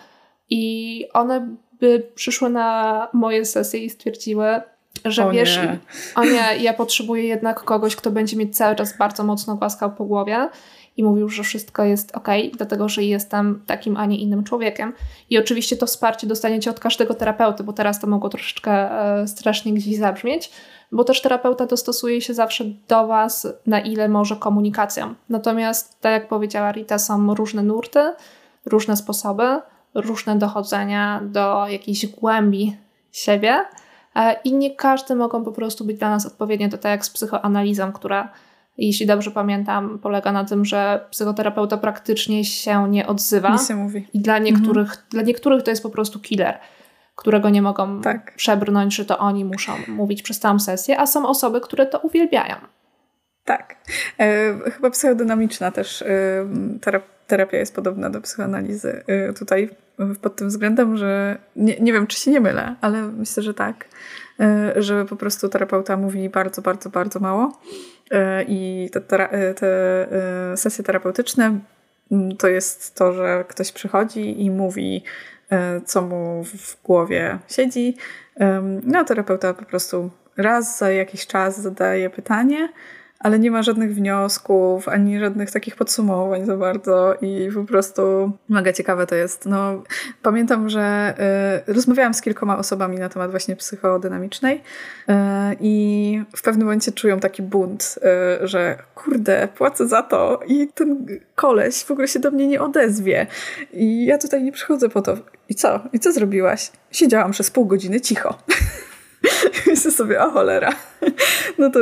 Speaker 1: i one by przyszły na moje sesje i stwierdziły, że o wiesz, nie. o nie, ja potrzebuję jednak kogoś, kto będzie mnie cały czas bardzo mocno głaskał po głowie i mówił, że wszystko jest ok, dlatego że jestem takim, a nie innym człowiekiem. I oczywiście to wsparcie dostaniecie od każdego terapeuty, bo teraz to mogło troszeczkę e, strasznie gdzieś zabrzmieć, bo też terapeuta dostosuje się zawsze do Was, na ile może komunikacją. Natomiast, tak jak powiedziała Rita, są różne nurty, różne sposoby, różne dochodzenia do jakiejś głębi siebie. E, I nie każdy mogą po prostu być dla nas odpowiednie. To tak jak z psychoanalizą, która jeśli dobrze pamiętam, polega na tym, że psychoterapeuta praktycznie się nie odzywa.
Speaker 2: Nie się mówi.
Speaker 1: I dla niektórych, mhm. dla niektórych to jest po prostu killer, którego nie mogą tak. przebrnąć, że to oni muszą mówić przez całą sesję, a są osoby, które to uwielbiają.
Speaker 2: Tak. E, chyba psychodynamiczna też e, terapia jest podobna do psychoanalizy e, tutaj pod tym względem, że nie, nie wiem, czy się nie mylę, ale myślę, że tak, że po prostu terapeuta mówi bardzo, bardzo, bardzo mało E, I te, te, te sesje terapeutyczne mm, to jest to, że ktoś przychodzi i mówi, e, co mu w głowie siedzi. No, terapeuta po prostu raz za jakiś czas zadaje pytanie, ale nie ma żadnych wniosków, ani żadnych takich podsumowań za bardzo i po prostu mega ciekawe to jest. No, pamiętam, że y, rozmawiałam z kilkoma osobami na temat właśnie psychodynamicznej y, i w pewnym momencie czują taki bunt, y, że kurde, płacę za to i ten koleś w ogóle się do mnie nie odezwie i ja tutaj nie przychodzę po to. I co? I co zrobiłaś? Siedziałam przez pół godziny cicho. Myślę sobie, o cholera. No to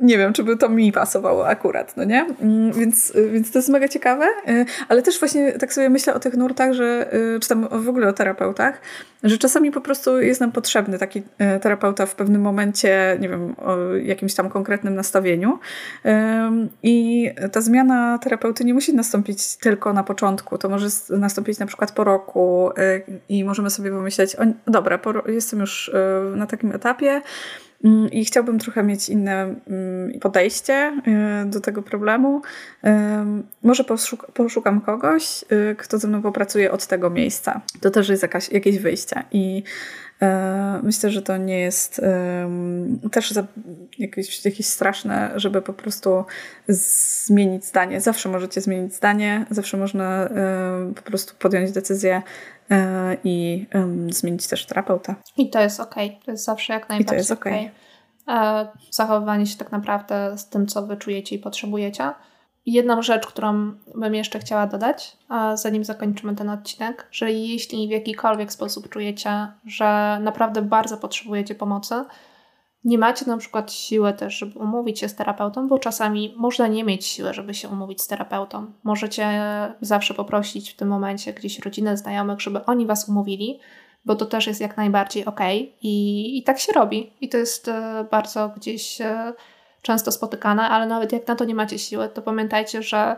Speaker 2: nie wiem, czy by to mi pasowało akurat, no nie? Mm, więc, więc to jest mega ciekawe, y, ale też właśnie tak sobie myślę o tych nurtach, że, y, czy tam w ogóle o terapeutach, że czasami po prostu jest nam potrzebny taki y, terapeuta w pewnym momencie, nie wiem, o jakimś tam konkretnym nastawieniu. I ta zmiana terapeuty nie musi nastąpić tylko na początku. To może nastąpić na przykład po roku i możemy sobie pomyśleć, o, dobra, jestem już na takim etapie, I chciałbym trochę mieć inne mm, podejście y, do tego problemu. Może poszukam kogoś, y, kto ze mną popracuje od tego miejsca. To też jest jakaś, jakieś wyjście. I myślę, że to nie jest też jakieś, jakieś straszne, żeby po prostu zmienić zdanie. Zawsze możecie zmienić zdanie, zawsze można po prostu podjąć decyzję E, i zmienić też terapeuta.
Speaker 1: I to jest ok, to jest zawsze jak najbardziej I to jest ok. okay. E, zachowywanie się tak naprawdę z tym, co wy czujecie i potrzebujecie. Jedną rzecz, którą bym jeszcze chciała dodać, zanim zakończymy ten odcinek, że jeśli w jakikolwiek sposób czujecie, że naprawdę bardzo potrzebujecie pomocy, nie macie na przykład siły też, żeby umówić się z terapeutą, bo czasami można nie mieć siły, żeby się umówić z terapeutą. Możecie zawsze poprosić w tym momencie gdzieś rodzinę, znajomych, żeby oni was umówili, bo to też jest jak najbardziej ok i, i tak się robi. I to jest e, bardzo gdzieś e, często spotykane, ale nawet jak na to nie macie siły, to pamiętajcie, że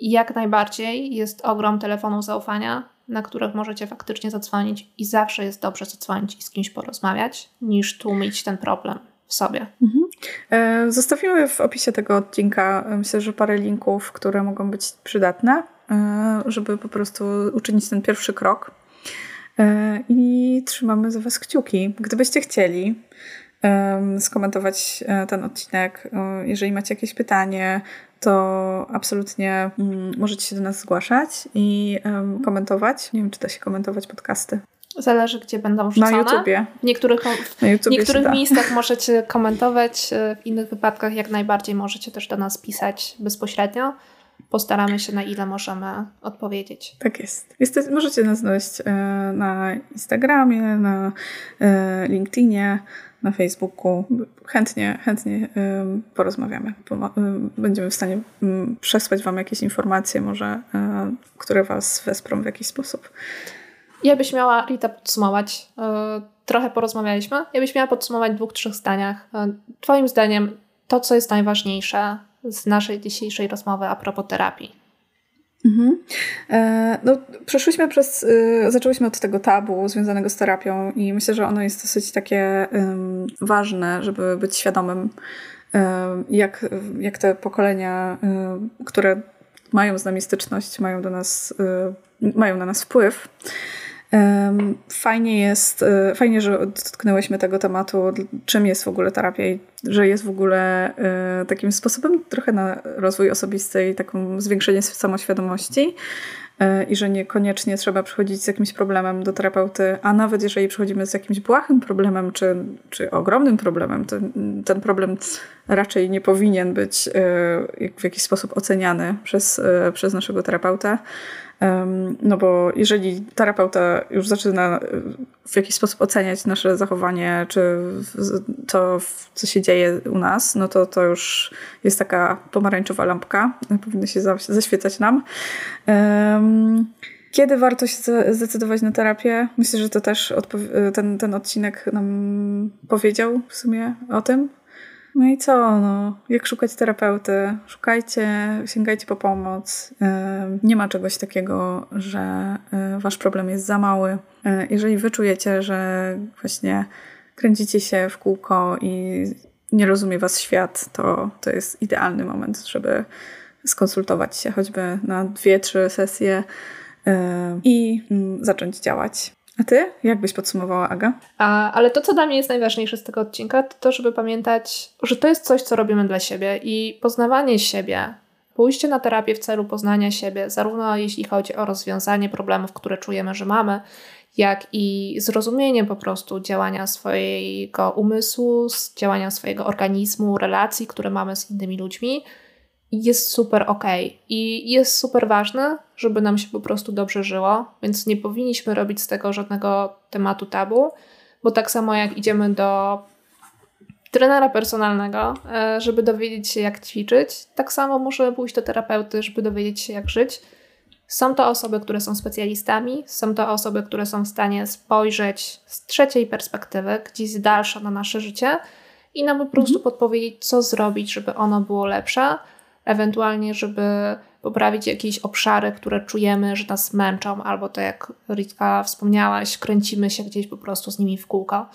Speaker 1: jak najbardziej jest ogrom telefonów zaufania, na których możecie faktycznie zadzwonić i zawsze jest dobrze zadzwonić i z kimś porozmawiać, niż tłumić ten problem w sobie. Mhm.
Speaker 2: E, zostawimy w opisie tego odcinka, e, myślę, że parę linków, które mogą być przydatne, e, żeby po prostu uczynić ten pierwszy krok. I trzymamy za Was kciuki. Gdybyście chcieli, skomentować e, ten odcinek. Jeżeli macie jakieś pytanie, to absolutnie mm, możecie się do nas zgłaszać i komentować. Nie wiem, czy da się komentować podcasty.
Speaker 1: Zależy, gdzie będą wrzucone.
Speaker 2: Na YouTubie.
Speaker 1: W niektórych,
Speaker 2: YouTubie
Speaker 1: niektórych miejscach możecie komentować, e, w innych wypadkach jak najbardziej możecie też do nas pisać bezpośrednio. Postaramy się na ile możemy odpowiedzieć.
Speaker 2: Tak jest. jest możecie nas znaleźć e, na Instagramie, na e, LinkedInie, na Facebooku. Chętnie, chętnie porozmawiamy. Będziemy w stanie przesłać Wam jakieś informacje, może, które Was wesprą w jakiś sposób.
Speaker 1: Ja byś miała, Rita, podsumować. E, trochę porozmawialiśmy. Ja byś miała podsumować w dwóch, trzech zdaniach. E, twoim zdaniem, to, co jest najważniejsze z naszej dzisiejszej rozmowy a propos terapii.
Speaker 2: Mhm. E, no, przeszłyśmy przez, y, zaczęłyśmy od tego tabu związanego z terapią i myślę, że ono jest dosyć takie ważne, żeby być świadomym, jak, jak te pokolenia, które mają z nami styczność, mają do nas, mają na nas wpływ, Fajnie jest, e, fajnie, że dotknęłyśmy tego tematu, czym jest w ogóle terapia i że jest w ogóle e, takim sposobem trochę na rozwój osobisty i taką zwiększenie samoświadomości e, i że niekoniecznie trzeba przychodzić z jakimś problemem do terapeuty, a nawet jeżeli przychodzimy z jakimś błahym problemem czy, czy ogromnym problemem, to ten problem raczej nie powinien być w jakiś sposób oceniany przez, przez naszego terapeuta. No bo jeżeli terapeuta już zaczyna w jakiś sposób oceniać nasze zachowanie, czy to, co się dzieje u nas, no to to już jest taka pomarańczowa lampka, powinna się zaświecać nam. Kiedy warto się zdecydować na terapię? Myślę, że to też ten, ten odcinek nam powiedział w sumie o tym, no i co? No, jak szukać terapeuty? Szukajcie, sięgajcie po pomoc. Nie ma czegoś takiego, że e, wasz problem jest za mały. E, jeżeli wyczujecie, że właśnie kręcicie się w kółko i nie rozumie was świat, to to jest idealny moment, żeby skonsultować się choćby na dwie, trzy sesje e, i mm, zacząć działać. A ty? Jak byś podsumowała, Aga?
Speaker 1: A, ale to, co dla mnie jest najważniejsze z tego odcinka, to to, żeby pamiętać, że to jest coś, co robimy dla siebie i poznawanie siebie, pójście na terapię w celu poznania siebie, zarówno jeśli chodzi o rozwiązanie problemów, które czujemy, że mamy, jak i zrozumienie po prostu działania swojego umysłu, działania swojego organizmu, relacji, które mamy z innymi ludźmi, jest super ok. I jest super ważne, żeby nam się po prostu dobrze żyło, więc nie powinniśmy robić z tego żadnego tematu tabu, bo tak samo jak idziemy do trenera personalnego, e, żeby dowiedzieć się, jak ćwiczyć, tak samo możemy pójść do terapeuty, żeby dowiedzieć się, jak żyć. Są to osoby, które są specjalistami, są to osoby, które są w stanie spojrzeć z trzeciej perspektywy, gdzieś z dalsza na nasze życie i nam po prostu mhm. podpowiedzieć, co zrobić, żeby ono było lepsze ewentualnie, żeby poprawić jakieś obszary, które czujemy, że nas męczą, albo to jak Ritka wspomniałaś, kręcimy się gdzieś po prostu z nimi w kółko.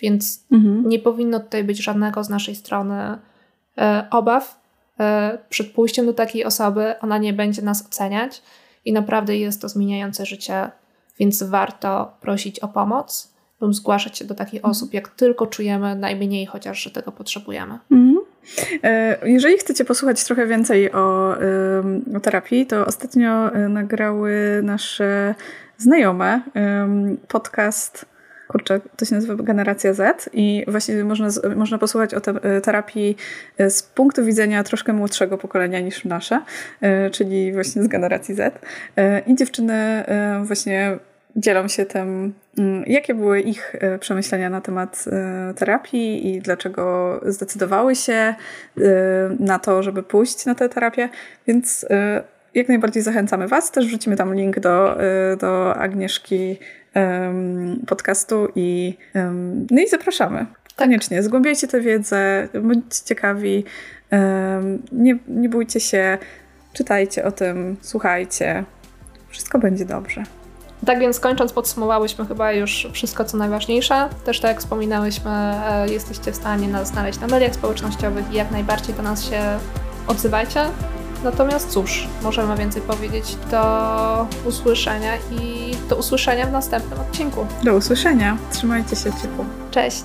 Speaker 1: Więc mhm. nie powinno tutaj być żadnego z naszej strony e, obaw e, przed pójściem do takiej osoby. Ona nie będzie nas oceniać i naprawdę jest to zmieniające życie, więc warto prosić o pomoc lub zgłaszać się do takich mhm. osób, jak tylko czujemy najmniej chociaż, że tego potrzebujemy.
Speaker 2: Mhm. E, jeżeli chcecie posłuchać trochę więcej o, o terapii, to ostatnio e, nagrały nasze znajome podcast kurczę, to się nazywa Generacja Z i właśnie można, można posłuchać o te, e, terapii z punktu widzenia troszkę młodszego pokolenia niż nasze, czyli właśnie z generacji Z. I dziewczyny właśnie dzielą się tym, mm, jakie były ich e, przemyślenia na temat e, terapii i dlaczego zdecydowały się e, na to, żeby pójść na tę terapię. Więc jak najbardziej zachęcamy Was. Też wrzucimy tam link do, do Agnieszki podcastu i, no i zapraszamy. Koniecznie, zgłębiajcie tę wiedzę, bądźcie ciekawi, nie, nie bójcie się, czytajcie o tym, słuchajcie. Wszystko będzie dobrze.
Speaker 1: Tak więc kończąc, podsumowałyśmy chyba już wszystko, co najważniejsze. Też tak jak wspominałyśmy, e, jesteście w stanie nas znaleźć na mediach społecznościowych i jak najbardziej do nas się odzywajcie. Natomiast cóż, możemy więcej powiedzieć. Do usłyszenia i do usłyszenia w następnym odcinku.
Speaker 2: Do usłyszenia. Trzymajcie się ciepło.
Speaker 1: Cześć.